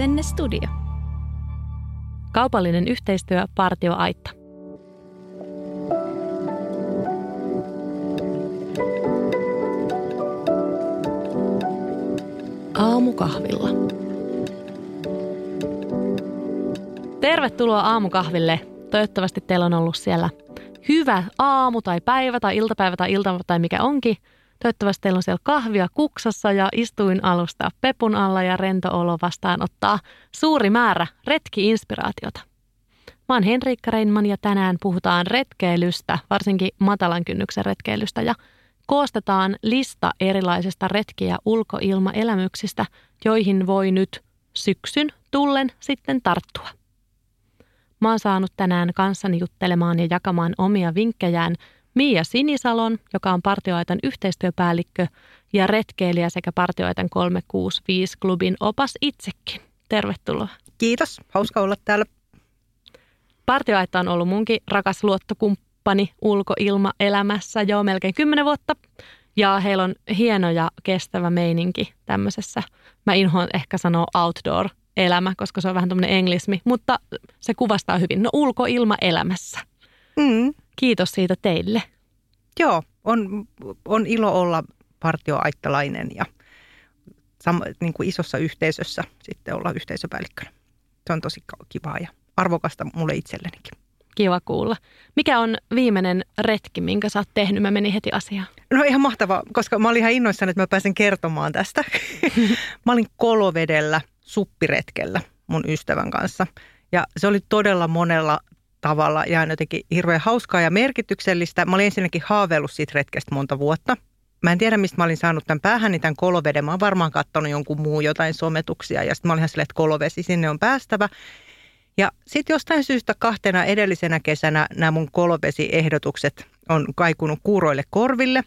Asenne Studio. Kaupallinen yhteistyö Partio Aitta. Aamukahvilla. Tervetuloa aamukahville. Toivottavasti teillä on ollut siellä hyvä aamu tai päivä tai iltapäivä tai ilta tai mikä onkin. Toivottavasti teillä on siellä kahvia kuksassa ja istuin alusta pepun alla ja rento olo vastaanottaa suuri määrä retki-inspiraatiota. Mä oon Henriikka Reinman ja tänään puhutaan retkeilystä, varsinkin matalan kynnyksen retkeilystä ja koostetaan lista erilaisista retki- ja ulkoilmaelämyksistä, joihin voi nyt syksyn tullen sitten tarttua. Mä oon saanut tänään kanssani juttelemaan ja jakamaan omia vinkkejään Mia Sinisalon, joka on Partioaitan yhteistyöpäällikkö ja retkeilijä sekä Partioaitan 365-klubin opas itsekin. Tervetuloa. Kiitos, hauska olla täällä. Partioaitta on ollut munkin rakas luottokumppani ulkoilmaelämässä jo melkein kymmenen vuotta. Ja heillä on hieno ja kestävä meininki tämmöisessä, mä inhoan ehkä sanoa outdoor elämä, koska se on vähän tämmöinen englismi, mutta se kuvastaa hyvin. No ulkoilma elämässä. Mm. Kiitos siitä teille. Joo, on, on ilo olla partioaittalainen ja sam, niin kuin isossa yhteisössä sitten olla yhteisöpäällikkönä. Se on tosi kivaa ja arvokasta mulle itsellenikin. Kiva kuulla. Mikä on viimeinen retki, minkä sä oot tehnyt? Mä menin heti asiaan. No ihan mahtava, koska mä olin ihan innoissani, että mä pääsen kertomaan tästä. mä olin Kolovedellä suppiretkellä mun ystävän kanssa. Ja se oli todella monella tavalla ja jotenkin hirveän hauskaa ja merkityksellistä. Mä olin ensinnäkin haaveillut siitä retkestä monta vuotta. Mä en tiedä, mistä mä olin saanut tämän päähän, niin tämän koloveden. Mä oon varmaan katsonut jonkun muu jotain sometuksia ja sitten mä olin ihan silleen, että kolovesi, sinne on päästävä. Ja sitten jostain syystä kahtena edellisenä kesänä nämä mun kolovesiehdotukset on kaikunut kuuroille korville.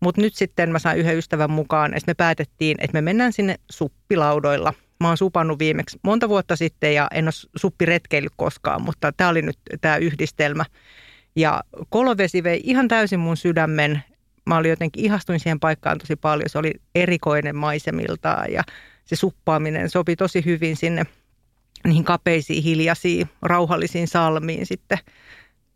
Mutta nyt sitten mä sain yhden ystävän mukaan, että me päätettiin, että me mennään sinne suppilaudoilla – Mä oon supannut viimeksi monta vuotta sitten ja en ole suppiretkeillyt koskaan, mutta tämä oli nyt tämä yhdistelmä. Ja kolovesi vei ihan täysin mun sydämen. Mä olin jotenkin, ihastuin siihen paikkaan tosi paljon. Se oli erikoinen maisemiltaan ja se suppaaminen sopi tosi hyvin sinne niihin kapeisiin, hiljaisiin, rauhallisiin salmiin sitten.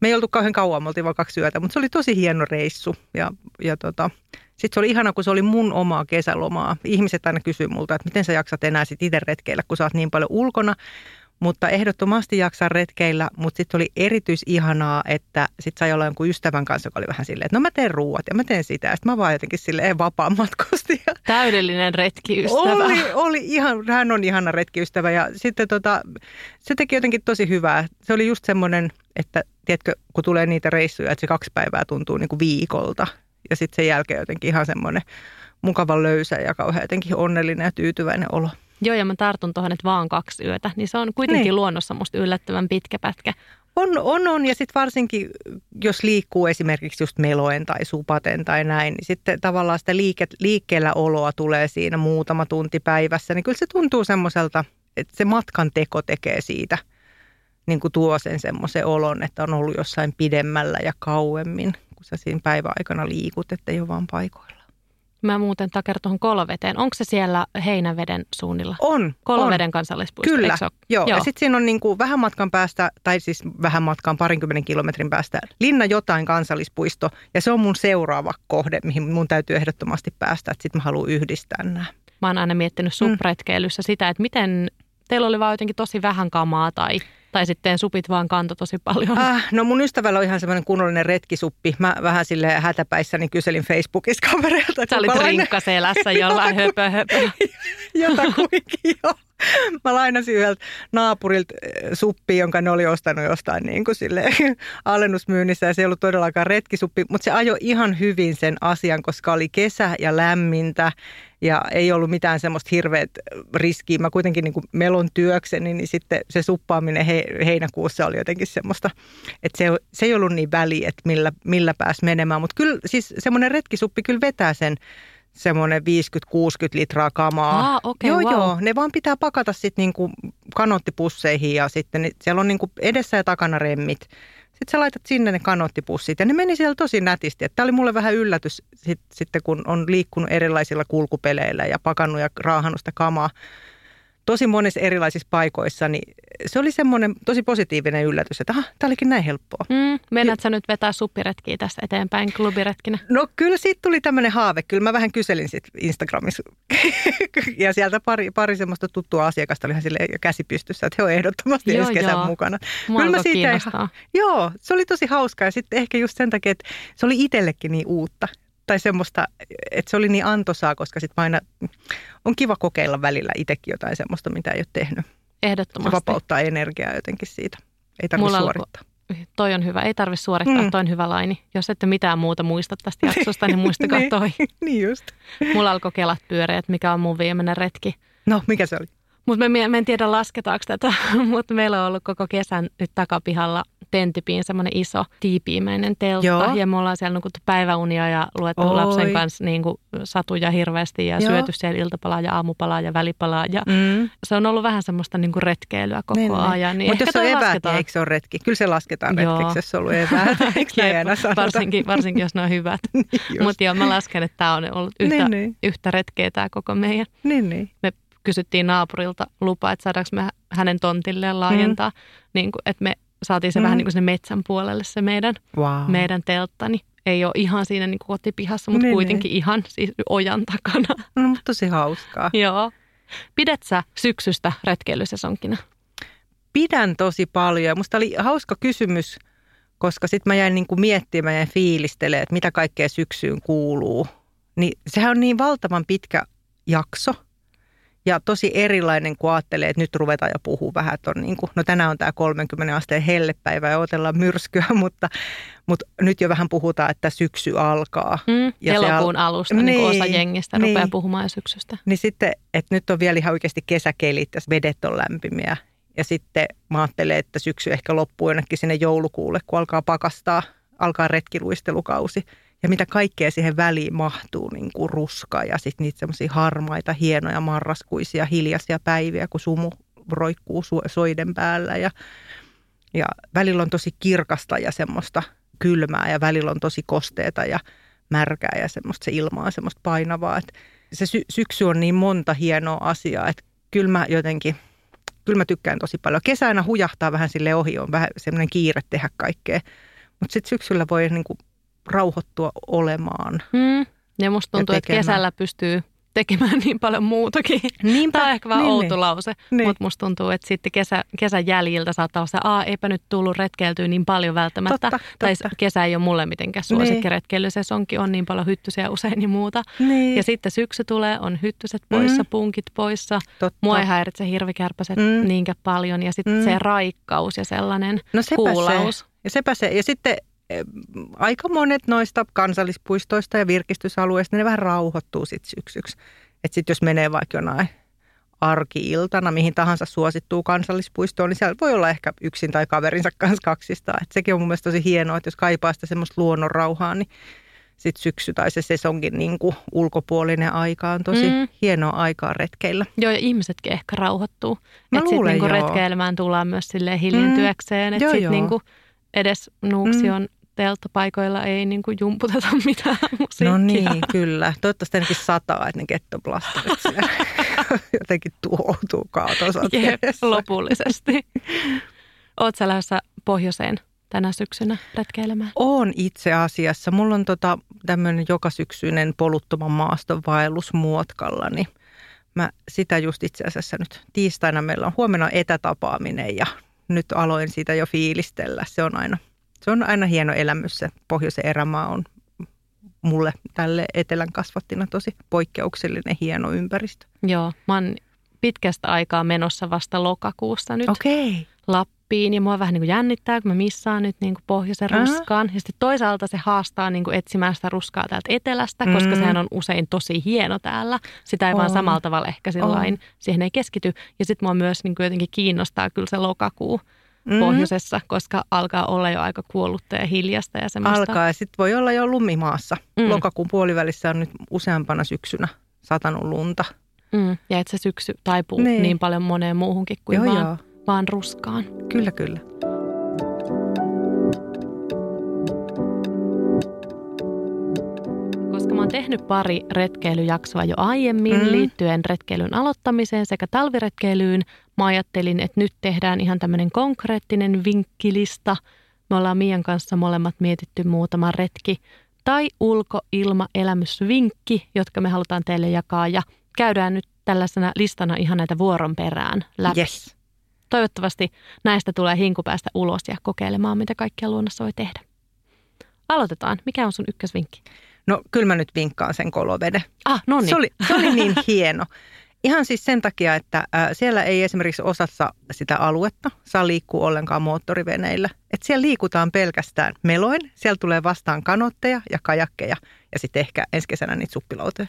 Me ei oltu kauhean kauan, me oltiin vain kaksi yötä, mutta se oli tosi hieno reissu. Ja, ja tota, sitten se oli ihana, kun se oli mun omaa kesälomaa. Ihmiset aina kysyy multa, että miten sä jaksat enää sit itse retkeillä, kun sä oot niin paljon ulkona. Mutta ehdottomasti jaksaa retkeillä, mutta sitten oli erityisihanaa, että sitten sai olla jonkun ystävän kanssa, joka oli vähän silleen, että no mä teen ruuat ja mä teen sitä. Ja sitten mä vaan jotenkin silleen vapaa matkusti. Täydellinen retkiystävä. Oli, oli ihan, hän on ihana retkiystävä ja sitten tota, se teki jotenkin tosi hyvää. Se oli just semmoinen, että tiedätkö, kun tulee niitä reissuja, että se kaksi päivää tuntuu niin kuin viikolta ja sitten sen jälkeen jotenkin ihan semmoinen mukava löysä ja kauhean jotenkin onnellinen ja tyytyväinen olo. Joo, ja mä tartun tuohon, että vaan kaksi yötä, niin se on kuitenkin niin. luonnossa musta yllättävän pitkä pätkä. On, on, on. Ja sitten varsinkin, jos liikkuu esimerkiksi just meloen tai supaten tai näin, niin sitten tavallaan sitä liike, liikkeellä oloa tulee siinä muutama tunti päivässä. Niin kyllä se tuntuu semmoiselta, että se matkan teko tekee siitä, niin kuin tuo sen semmoisen olon, että on ollut jossain pidemmällä ja kauemmin kun sä siinä päiväaikana liikut, ettei ole vaan paikoilla. Mä muuten taker tuohon Koloveteen. Onko se siellä Heinäveden suunnilla? On. Koloveden on. kansallispuisto, Kyllä, joo. joo. Ja sitten siinä on niin kuin vähän matkan päästä, tai siis vähän matkan parinkymmenen kilometrin päästä, Linna jotain kansallispuisto. Ja se on mun seuraava kohde, mihin mun täytyy ehdottomasti päästä. Että sitten mä haluan yhdistää nämä. Mä oon aina miettinyt suppretkeilyssä mm. sitä, että miten teillä oli vaan jotenkin tosi vähän kamaa tai tai sitten supit vaan kanto tosi paljon. Äh, no mun ystävällä on ihan semmoinen kunnollinen retkisuppi. Mä vähän sille hätäpäissäni kyselin Facebookissa kavereilta. Sä olit rinkkaselässä jollain höpö höpö. Jotakuinkin joo. Mä lainasin yhdeltä naapurilta eh, suppi, jonka ne oli ostanut jostain niin kuin sille alennusmyynnissä ja se ei ollut todellakaan retkisuppi, mutta se ajoi ihan hyvin sen asian, koska oli kesä ja lämmintä ja ei ollut mitään semmoista hirveät riskiä. Mä kuitenkin niin kuin melon työkseni, niin sitten se suppaaminen he, heinäkuussa oli jotenkin semmoista, että se, se ei ollut niin väliä, että millä, millä pääsi menemään. Mutta kyllä siis semmoinen retkisuppi kyllä vetää sen semmoinen 50-60 litraa kamaa. Ah, okay, joo, wow. joo. Ne vaan pitää pakata sitten niinku kanottipusseihin ja sitten siellä on niinku edessä ja takana remmit. Sitten sä laitat sinne ne kanottipussit ja ne meni siellä tosi nätisti. Tämä oli mulle vähän yllätys sit, sitten, kun on liikkunut erilaisilla kulkupeleillä ja pakannut ja raahannut sitä kamaa tosi monissa erilaisissa paikoissa, niin se oli semmoinen tosi positiivinen yllätys, että aha, tämä olikin näin helppoa. Mm, Mennät sä nyt vetää suppiretkiä tästä eteenpäin klubiretkinä? No kyllä siitä tuli tämmöinen haave. Kyllä mä vähän kyselin sit Instagramissa ja sieltä pari, pari semmoista tuttua asiakasta oli ihan silleen jo käsi pystyssä, että he on ehdottomasti Joo, ensi kesän joo. mukana. Mua Kyllä mä siitä kiinnostaa. Joo, se oli tosi hauskaa ja sitten ehkä just sen takia, että se oli itsellekin niin uutta. Tai semmoista, että se oli niin antoisaa, koska sitten aina on kiva kokeilla välillä itsekin jotain semmoista, mitä ei ole tehnyt. Se Ehdottomasti. vapauttaa energiaa jotenkin siitä. Ei tarvitse suorittaa. Toi on hyvä. Ei tarvitse suorittaa, Mm. mm. toi on hyvä laini. Jos ette mitään muuta muista tästä jaksosta, niin muistakaa Niin. toi. niin just. Mulla alkoi kelat pyöreä, että mikä on mun viimeinen retki. No, mikä se oli? Mutta me, me en tiedä lasketaanko tätä, mutta meillä on ollut koko kesän nyt takapihalla Tentipiin semmoinen iso tiipiimäinen teltta. Joo. Ja me ollaan siellä nukuttu päiväunia ja luettu Oi. lapsen kanssa niin kuin satuja hirveästi ja Joo. syöty siellä iltapalaa ja aamupalaa ja välipalaa. Ja Mm. se on ollut vähän semmoista niin kuin retkeilyä koko Niin, niin. ajan. Niin Mutta jos on eväät, lasketaan. niin eikö se ole retki? Kyllä se lasketaan Joo. retkiksi, jos on ollut eväät. Varsinkin, varsinkin, jos ne on hyvät. Just. Mutta joo, mä lasken, että tämä on ollut yhtä, Niin, niin. yhtä retkeä tämä koko meidän. Niin, niin. Me kysyttiin naapurilta lupaa, että saadaanko me hänen tontilleen laajentaa. Mm. Niin kuin, että me saatiin se Mm. vähän niin kuin sinne metsän puolelle se meidän, Wow. meidän teltta. Niin ei ole ihan siinä niin kuin kotipihassa, mutta Niin, kuitenkin ihan siis ojan takana. No, mutta tosi hauskaa. joo. Pidät sä syksystä retkeilysesonkina? Pidän tosi paljon. ja Musta oli hauska kysymys, koska sitten mä jäin niinku miettimään ja fiilistelemään, että mitä kaikkea syksyyn kuuluu. Niin sehän on niin valtavan pitkä jakso ja tosi erilainen, kun ajattelee, että nyt ruvetaan jo puhua vähän, että on niin kuin, no tänään on tämä 30 asteen hellepäivä ja otellaan myrskyä, mutta, mutta nyt jo vähän puhutaan, että syksy alkaa. Mm, Ja se elokuun alusta niin, Niin, osa jengistä niin. rupeaa puhumaan syksystä. Niin sitten, että nyt on vielä ihan oikeasti kesäkelit ja vedet on lämpimiä. Ja sitten mä ajattelen, että syksy ehkä loppuu jonnekin sinne joulukuulle, kun alkaa pakastaa, alkaa retkiluistelukausi. Ja mitä kaikkea siihen väliin mahtuu, niin kuin ruska ja sitten niitä semmoisia harmaita, hienoja marraskuisia, hiljaisia päiviä, kun sumu roikkuu soiden päällä. Ja, ja välillä on tosi kirkasta ja semmoista kylmää ja välillä on tosi kosteeta ja märkää ja semmoista se ilma on semmoista painavaa. Et se sy- syksy on niin monta hienoa asiaa, että kyllä mä jotenkin, kyllä mä tykkään tosi paljon. Kesänä hujahtaa vähän sille ohi, on vähän semmoinen kiire tehdä kaikkea. Mutta sitten syksyllä voi niinku rauhoittua olemaan. Mm. Ja musta tuntuu, että tekemään. kesällä pystyy tekemään niin paljon muutakin. Niinpä, Tämä on ehkä vähän niin, outo niin. lause, Niin. mutta musta tuntuu, että sitten kesä, kesän jäljiltä saattaa olla se, aa, eipä nyt tullut retkeiltyä niin paljon välttämättä. Totta, Tai totta. kesä ei ole mulle mitenkään suosikkiretkeily, se onkin on niin paljon hyttysiä usein ja muuta. Niin, Ja sitten syksy tulee, on hyttyset poissa, Mm. punkit poissa. totta. Mua ei häiritse hirvikärpäset Mm. niinkään paljon. Ja sitten Mm. se raikkaus ja sellainen no kuulaus. Se. Ja sepä se. Ja sitten aika monet noista kansallispuistoista ja virkistysalueista, ne vähän rauhoittuu sitten syksyksi. Että sitten jos menee vaikka jonain arki-iltana, mihin tahansa suosittuu kansallispuistoon, niin siellä voi olla ehkä yksin tai kaverinsa kanssa kaksista. Et sekin on mun mielestä tosi hienoa, että jos kaipaa sitä semmoista luonnon rauhaa, niin sitten syksy tai se sesonkin niin kuin ulkopuolinen aika on tosi Mm. mm. hienoa aikaa retkeillä. Joo, ja ihmisetkin ehkä rauhoittuu. Mä Että sitten luulen, joo. retkeilemään tullaan myös silleen hiljentyäkseen. Että Joo, sitten niinku edes Nuuksion Mm. Telttapaikoilla ei niinku jumputeta mitään musiikkia. No niin, kyllä. Toivottavasti ainakin sataa, että ne kettoplasterit jotenkin tuhoutuu kaatosateessa. Jep, lopullisesti. Oot sä lähdössä pohjoiseen tänä syksynä retkeilemään? On itse asiassa. Mulla on tota, tämmöinen joka syksyinen poluttoman maaston vaellus Muotkalla, niin mä sitä just itse asiassa nyt tiistaina meillä on huomenna etätapaaminen ja nyt aloin siitä jo fiilistellä. Se on aina, se on aina hieno elämys. Se pohjoisen erämaa on mulle tälle etelän kasvattina tosi poikkeuksellinen hieno ympäristö. Joo, mä oon pitkästä aikaa menossa vasta lokakuussa nyt Okei. Okay. Lappiin ja mua vähän niin kuin jännittää, kun mä missaan nyt niin kuin pohjoisen Aha. ruskaan. Ja sitten toisaalta se haastaa niin kuin etsimään sitä ruskaa täältä etelästä, koska Mm. sehän on usein tosi hieno täällä. Sitä ei vaan On. samalla tavalla ehkä sillain, siihen ei keskity. Ja sitten mua myös niin kuin jotenkin kiinnostaa kyllä se lokakuu Mm. pohjoisessa, koska alkaa olla jo aika kuollutta ja hiljasta ja semmoista. Alkaa ja sitten voi olla jo lumimaassa. Mm. Lokakuun puolivälissä on nyt useampana syksynä satanut lunta. Mm, ja että se syksy taipuu niin. Niin. niin paljon moneen muuhunkin kuin Joo, vaan, joo. vaan ruskaan. Kyllä, kyllä. Koska mä oon tehnyt pari retkeilyjaksoa jo aiemmin Mm. liittyen retkeilyn aloittamiseen sekä talviretkeilyyn. Mä ajattelin, että nyt tehdään ihan tämmöinen konkreettinen vinkkilista. Me ollaan Mian kanssa molemmat mietitty muutama retki tai ulkoilmaelämysvinkki, jotka me halutaan teille jakaa ja käydään nyt tällaisena listana ihan näitä vuoron perään läpi. Yes. Toivottavasti näistä tulee hinku päästä ulos ja kokeilemaan, mitä kaikkea luonnossa voi tehdä. Aloitetaan. Mikä on sun ykkösvinkki? No kyllä mä nyt vinkkaan sen koloveden. Ah, no niin. Se oli, se oli niin hieno. Ihan siis sen takia, että äh, siellä ei esimerkiksi osassa sitä aluetta saa liikkua ollenkaan moottoriveneillä. Että siellä liikutaan pelkästään meloin. Siellä tulee vastaan kanotteja ja kajakkeja ja sitten ehkä ensi kesänä niitä suppilautoja.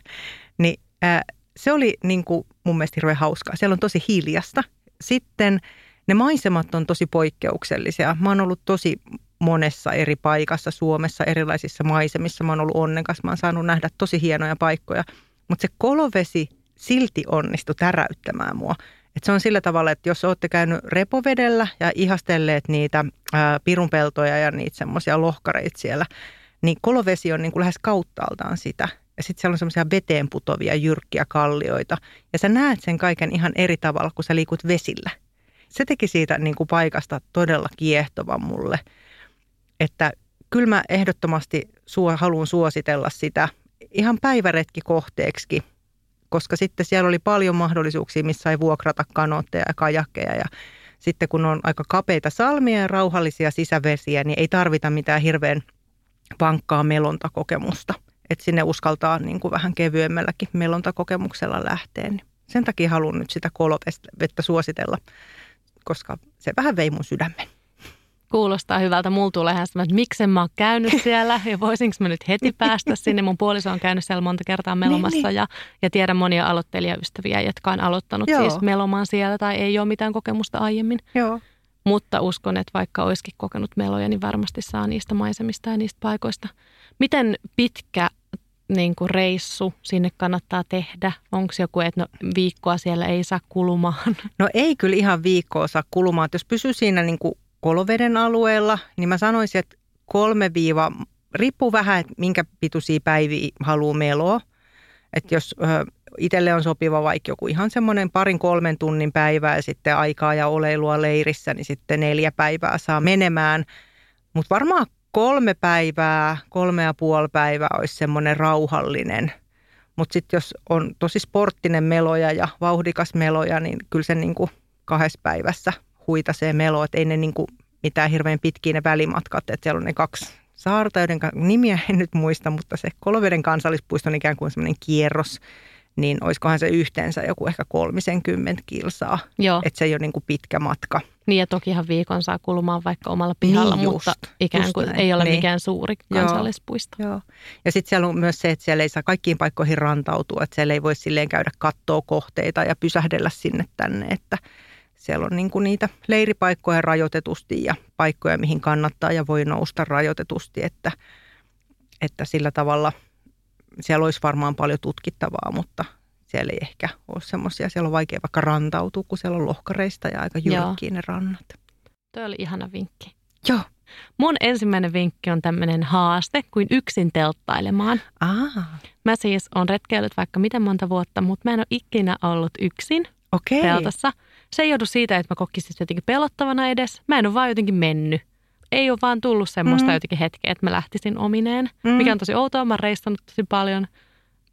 Niin äh, se oli niin kuin mun mielestä hirveän hauskaa. Siellä on tosi hiljasta. Sitten ne maisemat on tosi poikkeuksellisia. Mä oon ollut tosi monessa eri paikassa Suomessa, erilaisissa maisemissa. Mä oon ollut onnekas, mä oon saanut nähdä tosi hienoja paikkoja. Mutta se kolovesi silti onnistui täräyttämään mua. Et se on sillä tavalla, että jos olette käynyt repovedellä ja ihastelleet niitä ää, pirunpeltoja ja niitä semmoisia lohkareita siellä, niin kolovesi on niin kuin lähes kauttaaltaan sitä. Ja sitten siellä on semmoisia veteen putovia jyrkkiä kallioita. Ja sä näet sen kaiken ihan eri tavalla, kun sä liikut vesillä. Se teki siitä niin kuin paikasta todella kiehtovan mulle. Että kyllä mä ehdottomasti suo, haluan suositella sitä ihan päiväretkikohteeksi, koska sitten siellä oli paljon mahdollisuuksia, missä sai vuokrata kanotteja ja kajakkeja ja sitten kun on aika kapeita salmia ja rauhallisia sisävesiä, niin ei tarvita mitään hirveän vankkaa melontakokemusta. Että sinne uskaltaa niin kuin vähän kevyemmälläkin melontakokemuksella lähteä. Niin sen takia haluan nyt sitä kolovettä suositella, koska se vähän vei mun sydämen. Kuulostaa hyvältä. Mulla tulee ihan että miksen mä oon käynyt siellä ja voisinko mä nyt heti päästä sinne. Mun puoliso on käynyt siellä monta kertaa melomassa Niin, niin. ja, ja tiedän monia aloittelijaystäviä, jotka on aloittanut Joo. siis melomaan siellä tai ei ole mitään kokemusta aiemmin. Joo. Mutta uskon, että vaikka olisikin kokenut meloja, niin varmasti saa niistä maisemista ja niistä paikoista. Miten pitkä niin kuin reissu sinne kannattaa tehdä? Onko joku, että no, viikkoa siellä ei saa kulumaan? No ei kyllä ihan viikkoa saa kulumaan. Että jos pysyy siinä niin kuin koloveden alueella, niin mä sanoisin, että kolme viiva, riippuu vähän, että minkä pituisia päiviä haluaa meloa. Että jos itselle on sopiva vaikka joku ihan semmoinen parin kolmen tunnin päivää ja sitten aikaa ja oleilua leirissä, niin sitten neljä päivää saa menemään. Mutta varmaan kolme päivää, kolme ja puoli päivää olisi semmoinen rauhallinen. Mutta sitten jos on tosi sporttinen meloja ja vauhdikas meloja, niin kyllä se niinku kahdessa päivässä huitasee melo. Että ei ne niinku mitään hirveän pitkiä ne välimatkat. Että siellä on ne kaksi saarta, joiden nimiä en nyt muista, mutta se Koloveden kansallispuisto on ikään kuin semmoinen kierros. Niin olisikohan se yhteensä joku ehkä 30 kilsaa. Joo, Että se ei ole niinku pitkä matka. niin ja tokihan viikon saa kulumaan vaikka omalla pihalla, Niin mutta just, ikään just kuin näin. ei ole Niin. mikään suuri Joo. kansallispuisto. Joo. Ja sitten siellä on myös se, että siellä ei saa kaikkiin paikkoihin rantautua, että siellä ei voi silleen käydä kattoo kohteita ja pysähdellä sinne tänne, että siellä on niinku niitä leiripaikkoja rajoitetusti ja paikkoja, mihin kannattaa ja voi nousta rajoitetusti, että, että sillä tavalla siellä olisi varmaan paljon tutkittavaa, mutta siellä ei ehkä ole semmoisia, siellä on vaikea vaikka rantautua, kun siellä on lohkareista ja aika jyrkkiä ne rannat. Toi oli ihana vinkki. Joo. Mun ensimmäinen vinkki on tämmöinen haaste kuin yksin telttailemaan. Ah, Mä siis on retkeillyt vaikka miten monta vuotta, mutta mä en ole ikinä ollut yksin okei. teltassa. Se ei joudu siitä, että mä kokisin sitä jotenkin pelottavana edes. Mä en ole vaan jotenkin mennyt. Ei ole vaan tullut semmoista Mm. jotenkin hetkeä, että mä lähtisin omineen. Mm. Mikä on tosi outoa. Mä oon reissannut tosi paljon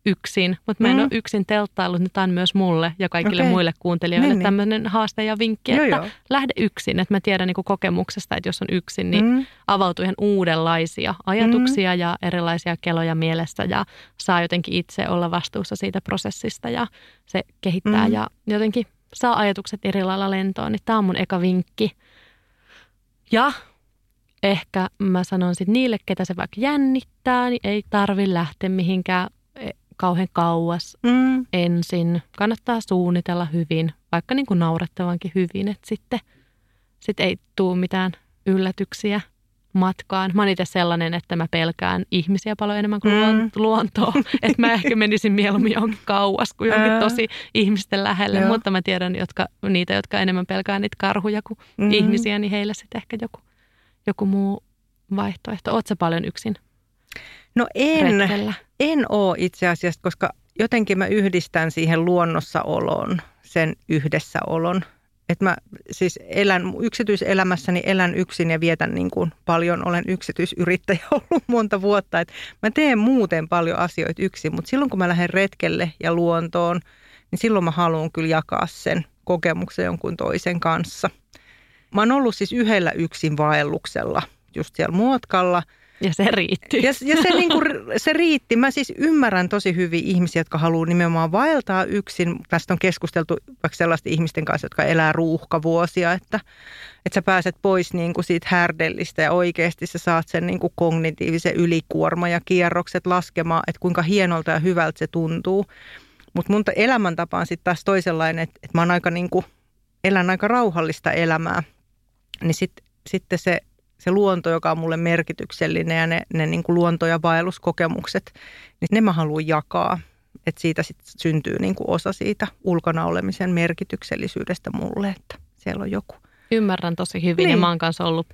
yksin, mutta mä en Mm. ole yksin telttaillut. Nyt on myös mulle ja kaikille Okei. muille kuuntelijoille Niin, niin. tämmöinen haaste ja vinkki, Joo, että joo. lähde yksin. Että mä tiedän niin kokemuksesta, että jos on yksin, niin Mm. avautuu ihan uudenlaisia ajatuksia ja erilaisia keloja mielessä ja saa jotenkin itse olla vastuussa siitä prosessista ja se kehittää Mm. ja jotenkin saa ajatukset eri lailla lentoon. Niin tämä on mun eka vinkki. Ja ehkä mä sanon sitten niille, ketä se vaikka jännittää, niin ei tarvi lähteä mihinkään eh, kauhean kauas Mm. ensin. Kannattaa suunnitella hyvin, vaikka niin kuin naurettavankin hyvin, että sitten sit ei tule mitään yllätyksiä matkaan. Mä oon itse sellainen, että mä pelkään ihmisiä paljon enemmän kuin Mm. luontoa. että mä ehkä menisin mieluummin johonkin kauas kuin johonkin Ää. tosi ihmisten lähelle. Joo. Mutta mä tiedän jotka, niitä, jotka enemmän pelkää niitä karhuja kuin Mm. ihmisiä, niin heille sitten ehkä joku, joku muu vaihtoehto. Oot sä paljon yksin? No en, retkellä? en ole itse asiassa, koska jotenkin mä yhdistän siihen luonnossa oloon sen yhdessäolon. Että mä siis elän yksityiselämässäni elän yksin ja vietän niin kuin paljon, olen yksityisyrittäjä ollut monta vuotta. että mä teen muuten paljon asioita yksin, mutta silloin kun mä lähden retkelle ja luontoon, niin silloin mä haluan kyllä jakaa sen kokemuksen jonkun toisen kanssa. Mä oon ollut siis yhdellä yksin vaelluksella just siellä Muotkalla – ja se riitti. Ja, ja se, niin kuin, se riitti. Mä siis ymmärrän tosi hyvin ihmisiä, jotka haluaa nimenomaan vaeltaa yksin. Tästä on keskusteltu vaikka sellaisten ihmisten kanssa, jotka elää ruuhkavuosia, että, että sä pääset pois niin kuin siitä härdellistä ja oikeasti sä saat sen niin kuin kognitiivisen ylikuorma ja kierrokset laskemaan, että kuinka hienolta ja hyvältä se tuntuu. Mutta mun elämäntapa on sitten taas toisenlainen, että, että mä oon aika niin kuin, elän aika rauhallista elämää. Niin sitten sitten se se luonto, joka on mulle merkityksellinen ja ne, ne niin kuin luonto- ja vaelluskokemukset, niin ne mä haluan jakaa. Että siitä sitten syntyy niin kuin osa siitä ulkona olemisen merkityksellisyydestä mulle, että siellä on joku. Ymmärrän tosi hyvin niin. ja mä oon kanssa ollut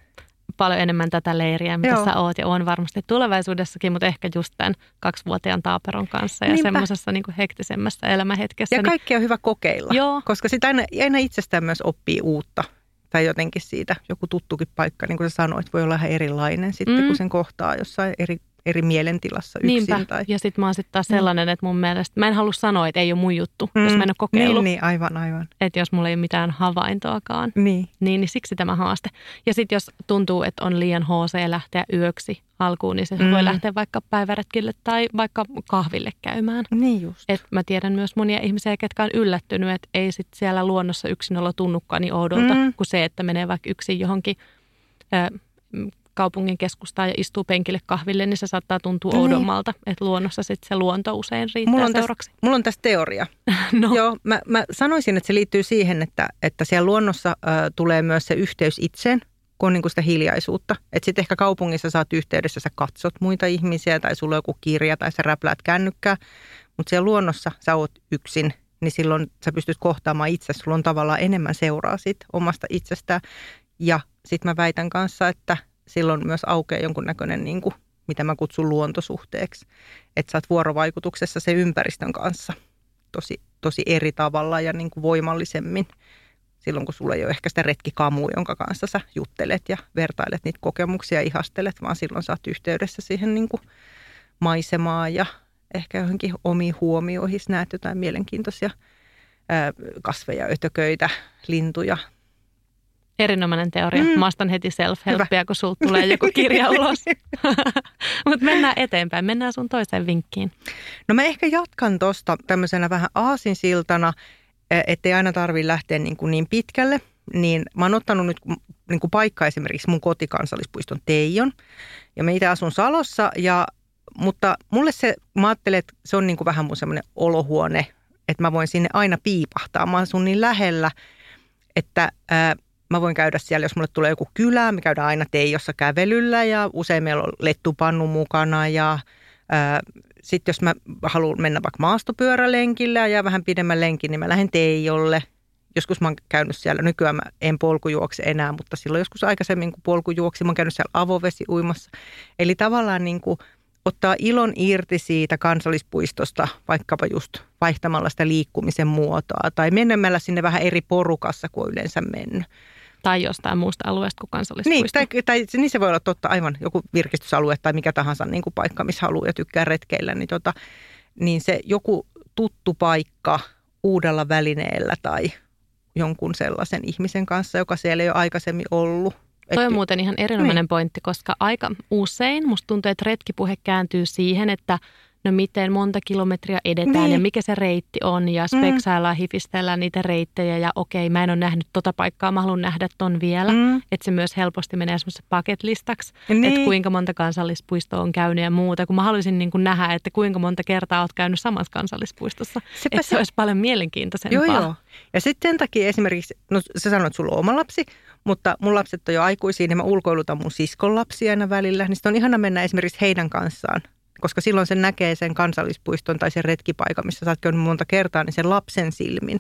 paljon enemmän tätä leiriä, mitä Joo. sä oot ja on varmasti tulevaisuudessakin, mutta ehkä just tämän kaksivuotiaan taaperon kanssa ja Niinpä. semmoisessa niin hektisemmässä elämähetkessä. Ja niin... kaikki on hyvä kokeilla, Joo. koska sitä aina, aina itsestään myös oppii uutta tai jotenkin siitä joku tuttukin paikka, niin kuin sä sanoit, voi olla ihan erilainen sitten, mm. kun sen kohtaa jossain eri, eri mielentilassa yksin. Niinpä. Tai... Ja sitten mä oon sitten taas mm. sellainen, että mun mielestä, mä en halua sanoa, että ei ole mun juttu, mm. jos mä en ole kokeillut. Niin, niin, aivan, aivan. Että jos mulla ei ole mitään havaintoakaan. Niin. Niin, niin siksi tämä haaste. Ja sitten jos tuntuu, että on liian HC lähteä yöksi alkuun, niin se mm. voi lähteä vaikka päiväretkille tai vaikka kahville käymään. Niin just. Et mä tiedän myös monia ihmisiä, ketkä on yllättynyt, että ei sit siellä luonnossa yksin olla tunnukaan niin oudolta mm. kuin se, että menee vaikka yksin johonkin ö, kaupungin keskustaan ja istuu penkille kahville, niin se saattaa tuntua niin. oudommalta, että luonnossa sit se luonto usein riittää mulla on seuraksi. Tästä, mulla on tässä teoria. no. Joo, mä, mä sanoisin, että se liittyy siihen, että, että siellä luonnossa äh, tulee myös se yhteys itseen – kun on niin kuin sitä hiljaisuutta. Että sitten ehkä kaupungissa saat yhteydessä, sä katsot muita ihmisiä tai sulla on joku kirja tai sä räpläät kännykkää. Mutta siellä luonnossa sä oot yksin, niin silloin sä pystyt kohtaamaan itse. Sulla on tavallaan enemmän seuraa sit omasta itsestä. Ja sitten mä väitän kanssa, että silloin myös aukeaa jonkunnäköinen, niin kuin, mitä mä kutsun luontosuhteeksi. Että sä oot vuorovaikutuksessa se ympäristön kanssa tosi, tosi eri tavalla ja niin kuin voimallisemmin silloin, kun sulla ei ole ehkä sitä retkikamua, jonka kanssa sä juttelet ja vertailet niitä kokemuksia ja ihastelet, vaan silloin sä oot yhteydessä siihen niin kuin maisemaan ja ehkä johonkin omiin huomioihin näet jotain mielenkiintoisia kasveja, ötököitä, lintuja. Erinomainen teoria. Mm. Mä astan heti self-helpia, kun sulta tulee joku kirja ulos. Mutta mennään eteenpäin. Mennään sun toiseen vinkkiin. No mä ehkä jatkan tuosta tämmöisenä vähän aasinsiltana – ettei aina tarvitse lähteä niin, kuin niin pitkälle, niin mä oon ottanut nyt niin kuin paikka esimerkiksi mun kotikansallispuiston Teijon. Ja mä itse asun Salossa, ja, mutta mulle se, mä ajattelen, että se on niin kuin vähän mun semmoinen olohuone, että mä voin sinne aina piipahtaa. Mä asun niin lähellä, että ää, mä voin käydä siellä, jos mulle tulee joku kylä, me käydään aina Teijossa kävelyllä ja usein meillä on lettupannu mukana ja ää, sitten jos mä haluan mennä vaikka maastopyörälenkillä ja vähän pidemmän lenkin, niin mä lähden Teijolle. Joskus mä oon käynyt siellä, nykyään mä en polkujuokse enää, mutta silloin joskus aikaisemmin kun polkujuoksi, mä oon käynyt siellä avovesi uimassa. Eli tavallaan niin kuin ottaa ilon irti siitä kansallispuistosta, vaikkapa just vaihtamalla sitä liikkumisen muotoa tai menemällä sinne vähän eri porukassa kuin yleensä mennyt tai jostain muusta alueesta kuin kansallispuisto. Niin, tai, tai niin se voi olla totta aivan joku virkistysalue tai mikä tahansa niin kuin paikka, missä haluaa ja tykkää retkeillä, niin, tota, niin se joku tuttu paikka uudella välineellä tai jonkun sellaisen ihmisen kanssa, joka siellä ei ole aikaisemmin ollut. Toi on muuten ihan erinomainen niin. pointti, koska aika usein musta tuntuu, että retkipuhe kääntyy siihen, että – no miten monta kilometriä edetään niin. ja mikä se reitti on ja mm. speksaillaan, mm. hifistellään niitä reittejä ja okei, mä en ole nähnyt tota paikkaa, mä haluan nähdä ton vielä. Mm. Että se myös helposti menee semmoisen bucket listaksi, niin. että kuinka monta kansallispuistoa on käynyt ja muuta, kun mä haluaisin niin kuin nähdä, että kuinka monta kertaa oot käynyt samassa kansallispuistossa. Sepä että se, se olisi paljon mielenkiintoisempaa. Joo, joo. Ja sitten sen takia esimerkiksi, no sä sanoit, että sulla on oma lapsi, mutta mun lapset on jo aikuisia, niin mä ulkoilutan mun siskon lapsia aina välillä. Niin on ihana mennä esimerkiksi heidän kanssaan koska silloin sen näkee sen kansallispuiston tai sen retkipaikan, missä sä oot käynyt monta kertaa, niin sen lapsen silmin.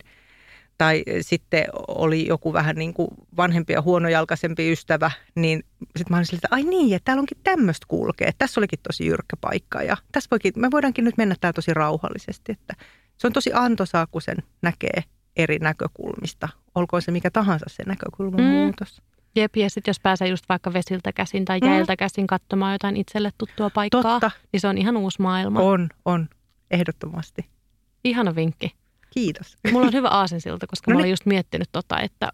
tai sitten oli joku vähän niin kuin vanhempi ja huonojalkaisempi ystävä, niin sitten mä olin siltä, että ai niin, että täällä onkin tämmöistä kulkea. Tässä olikin tosi jyrkkä paikka ja tässä voikin, me voidaankin nyt mennä täällä tosi rauhallisesti. Että se on tosi antoisaa, kun sen näkee eri näkökulmista, olkoon se mikä tahansa se näkökulman mm. muutos. Jep, ja sitten jos pääsee just vaikka vesiltä käsin tai mm. jäiltä käsin katsomaan jotain itselle tuttua paikkaa, Totta. niin se on ihan uusi maailma. On, on, ehdottomasti. Ihana vinkki. Kiitos. Mulla on hyvä aasinsilta, koska no mä olen just miettinyt tota, että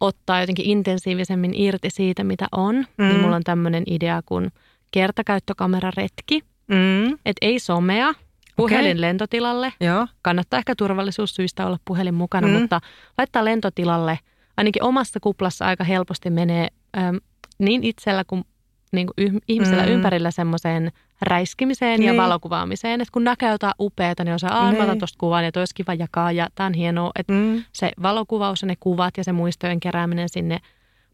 ottaa jotenkin intensiivisemmin irti siitä, mitä on. Niin mm. Niin mulla on tämmöinen idea kuin kertakäyttökameraretki. Mm. Että ei somea, puhelin okay. lentotilalle. Joo. Kannattaa ehkä turvallisuussyistä olla puhelin mukana, mm. mutta laittaa lentotilalle. Ainakin omassa kuplassa aika helposti menee äm, niin itsellä kuin, niin kuin ihmisellä mm. ympärillä semmoiseen räiskimiseen niin. ja valokuvaamiseen. Että kun näkee jotain upeata, niin se, aah, niin. tuosta kuvan ja olisi kiva jakaa ja tämä on hienoa. Että mm. se valokuvaus ja ne kuvat ja se muistojen kerääminen sinne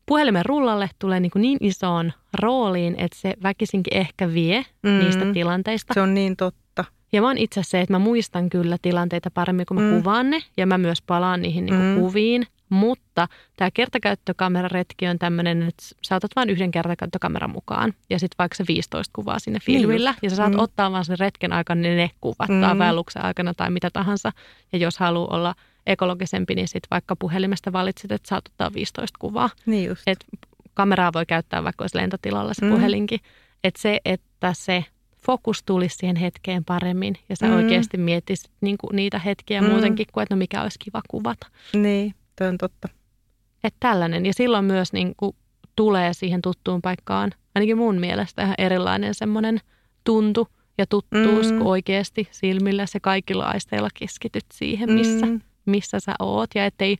puhelimen rullalle tulee niin, kuin niin isoon rooliin, että se väkisinkin ehkä vie mm. niistä tilanteista. Se on niin totta. Ja mä oon itse se, että mä muistan kyllä tilanteita paremmin, kun mä mm. kuvaan ne ja mä myös palaan niihin niin kuin mm. kuviin. Mutta tämä kertakäyttökameraretki on tämmöinen, että sä otat vain yhden kertakäyttökameran mukaan ja sitten vaikka se 15 kuvaa sinne niin filmillä. Niin ja sä saat mm. ottaa vaan sen retken aikana ne kuvat mm. tai vaelluksen aikana tai mitä tahansa. Ja jos haluaa olla ekologisempi, niin sitten vaikka puhelimesta valitset, että saat ottaa 15 kuvaa. Niin just. Et kameraa voi käyttää vaikka olisi lentotilalla se mm. puhelinkin. Että se, että se fokus tulisi siihen hetkeen paremmin ja sä mm. oikeasti miettisit niinku niitä hetkiä mm. muutenkin kuin, että no mikä olisi kiva kuvata. Niin. On totta. Että tällainen. Ja silloin myös niin kuin tulee siihen tuttuun paikkaan, ainakin mun mielestä ihan erilainen semmoinen tuntu ja tuttuus, mm. kun oikeasti silmillä se kaikilla aisteilla keskityt siihen, missä, mm. missä sä oot. Ja ettei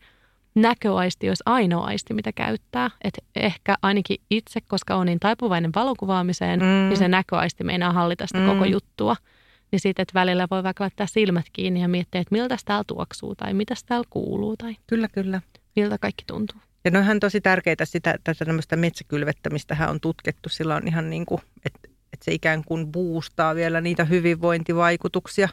näköaisti olisi ainoa aisti, mitä käyttää. Et ehkä ainakin itse, koska on niin taipuvainen valokuvaamiseen, mm. niin se näköaisti meinaa hallita sitä mm. koko juttua niin sitten, että välillä voi vaikka laittaa silmät kiinni ja miettiä, että miltä täällä tuoksuu tai mitä täällä kuuluu tai kyllä, kyllä. miltä kaikki tuntuu. Ja ne on tosi tärkeitä sitä, tätä tämmöistä metsäkylvettämistä on tutkittu. Sillä on ihan niin kuin, että, että se ikään kuin boostaa vielä niitä hyvinvointivaikutuksia,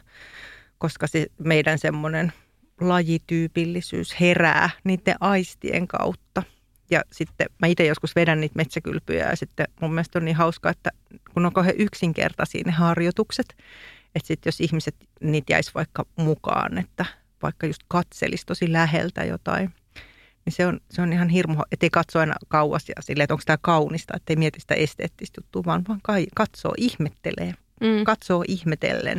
koska se meidän semmoinen lajityypillisyys herää niiden aistien kautta. Ja sitten mä itse joskus vedän niitä metsäkylpyjä ja sitten mun mielestä on niin hauska, että kun on kauhean yksinkertaisia ne harjoitukset, että sitten jos ihmiset niitä jäisi vaikka mukaan, että vaikka just katselisi tosi läheltä jotain, niin se on, se on ihan hirmu, ettei katso aina kauas ja silleen, että onko tämä kaunista, ettei mieti sitä esteettistä juttua, vaan, vaan kai, katsoo, ihmettelee, mm. katsoo ihmetellen.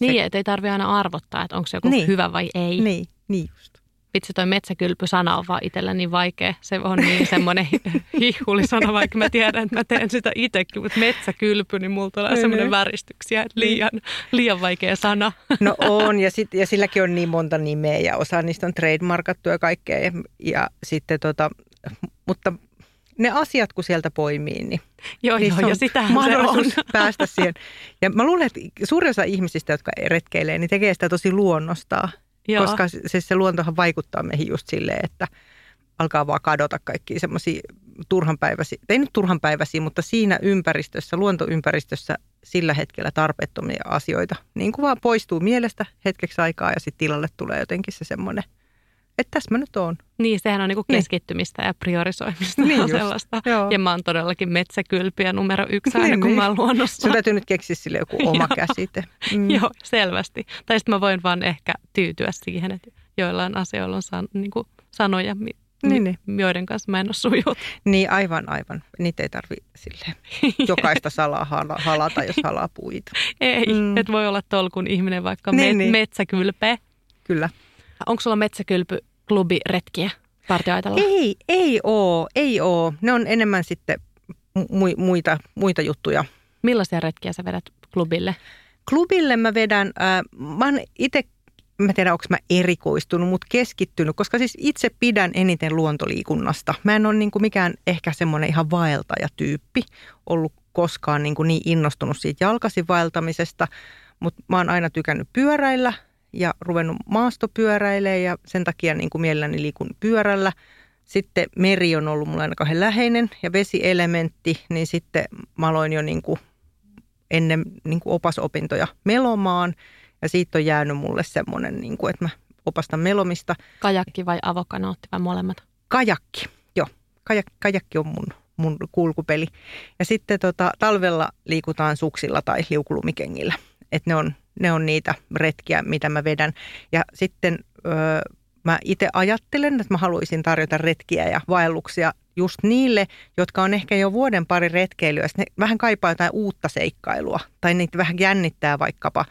Niin, se, ettei tarvitse aina arvottaa, että onko se joku niin. hyvä vai ei. Niin, niin just vitsi toi metsäkylpy-sana on vaan itsellä niin vaikea. Se on niin semmoinen hihulisana, vaikka mä tiedän, että mä teen sitä itsekin, mutta metsäkylpy, niin mulla tulee semmoinen väristyksiä, että liian, liian vaikea sana. No on, ja, sit, ja silläkin on niin monta nimeä, ja osa niistä on trademarkattu ja kaikkea. Ja, ja sitten tota, mutta ne asiat, kun sieltä poimii, niin Joo, niin joo, ja sitähän mahdollisuus se on. päästä siihen. Ja mä luulen, että suurin osa ihmisistä, jotka retkeilee, niin tekee sitä tosi luonnostaan. Joo. Koska se, se luontohan vaikuttaa meihin just silleen, että alkaa vaan kadota kaikki semmoisia turhanpäiväisiä, ei nyt turhanpäiväisiä, mutta siinä ympäristössä, luontoympäristössä sillä hetkellä tarpeettomia asioita. Niin kuin vaan poistuu mielestä hetkeksi aikaa ja sitten tilalle tulee jotenkin se semmoinen – että tässä mä nyt oon. Niin, sehän on niinku niin. keskittymistä niin. ja priorisoimista niin just, sellaista. Joo. Ja mä oon todellakin metsäkylpiä numero yksi aina, niin, kun niin. mä oon luonnossa. Sun täytyy nyt keksiä sille joku oma käsite. Mm. Joo, selvästi. Tai sitten mä voin vaan ehkä tyytyä siihen, että joillain asioilla on san, niin kuin sanoja, mi, niin, niin. joiden kanssa mä en ole sujut. Niin, aivan, aivan. Niitä ei tarvi sille jokaista salaa halata, jos halaa puita. Ei, mm. että voi olla tolkun ihminen vaikka niin, met, niin. metsäkylpeä. Kyllä. Onko sulla metsäkylpyklubiretkiä partioaitalla? Ei, ei oo, ei oo. Ne on enemmän sitten mu- muita, muita juttuja. Millaisia retkiä sä vedät klubille? Klubille mä vedän, äh, mä oon itse, mä tiedän onko mä erikoistunut, mutta keskittynyt, koska siis itse pidän eniten luontoliikunnasta. Mä en ole niin kuin mikään ehkä semmoinen ihan vaeltajatyyppi ollut koskaan niin, kuin niin innostunut siitä jalkasivaeltamisesta, mutta mä oon aina tykännyt pyöräillä – ja ruvennut maastopyöräilemään ja sen takia niin kuin mielelläni liikun pyörällä. Sitten meri on ollut mulle aina kauhean läheinen ja vesielementti, niin sitten mä aloin jo niin kuin ennen niin kuin opasopintoja melomaan. Ja siitä on jäänyt mulle semmoinen, niin kuin, että mä opasta melomista. Kajakki vai avokanootti vai molemmat? Kajakki, joo. Kajak, kajakki on mun, mun kulkupeli. Ja sitten tota, talvella liikutaan suksilla tai liukulumikengillä. Et ne, on, ne on niitä retkiä, mitä mä vedän. Ja sitten öö, mä itse ajattelen, että mä haluaisin tarjota retkiä ja vaelluksia just niille, jotka on ehkä jo vuoden pari retkeilyä. Ne vähän kaipaa jotain uutta seikkailua tai niitä vähän jännittää vaikkapa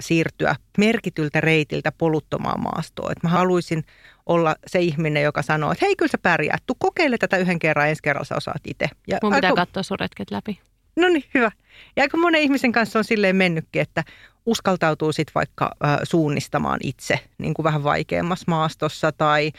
siirtyä merkityltä reitiltä poluttomaan maastoon. Et mä haluaisin olla se ihminen, joka sanoo, että hei kyllä sä pärjäät, tuu kokeile tätä yhden kerran, ensi kerralla sä osaat itse. Ja Mun pitää aika... katsoa sun retket läpi. No niin, hyvä. Ja aika monen ihmisen kanssa on silleen mennytkin, että uskaltautuu sitten vaikka äh, suunnistamaan itse niin kuin vähän vaikeammassa maastossa tai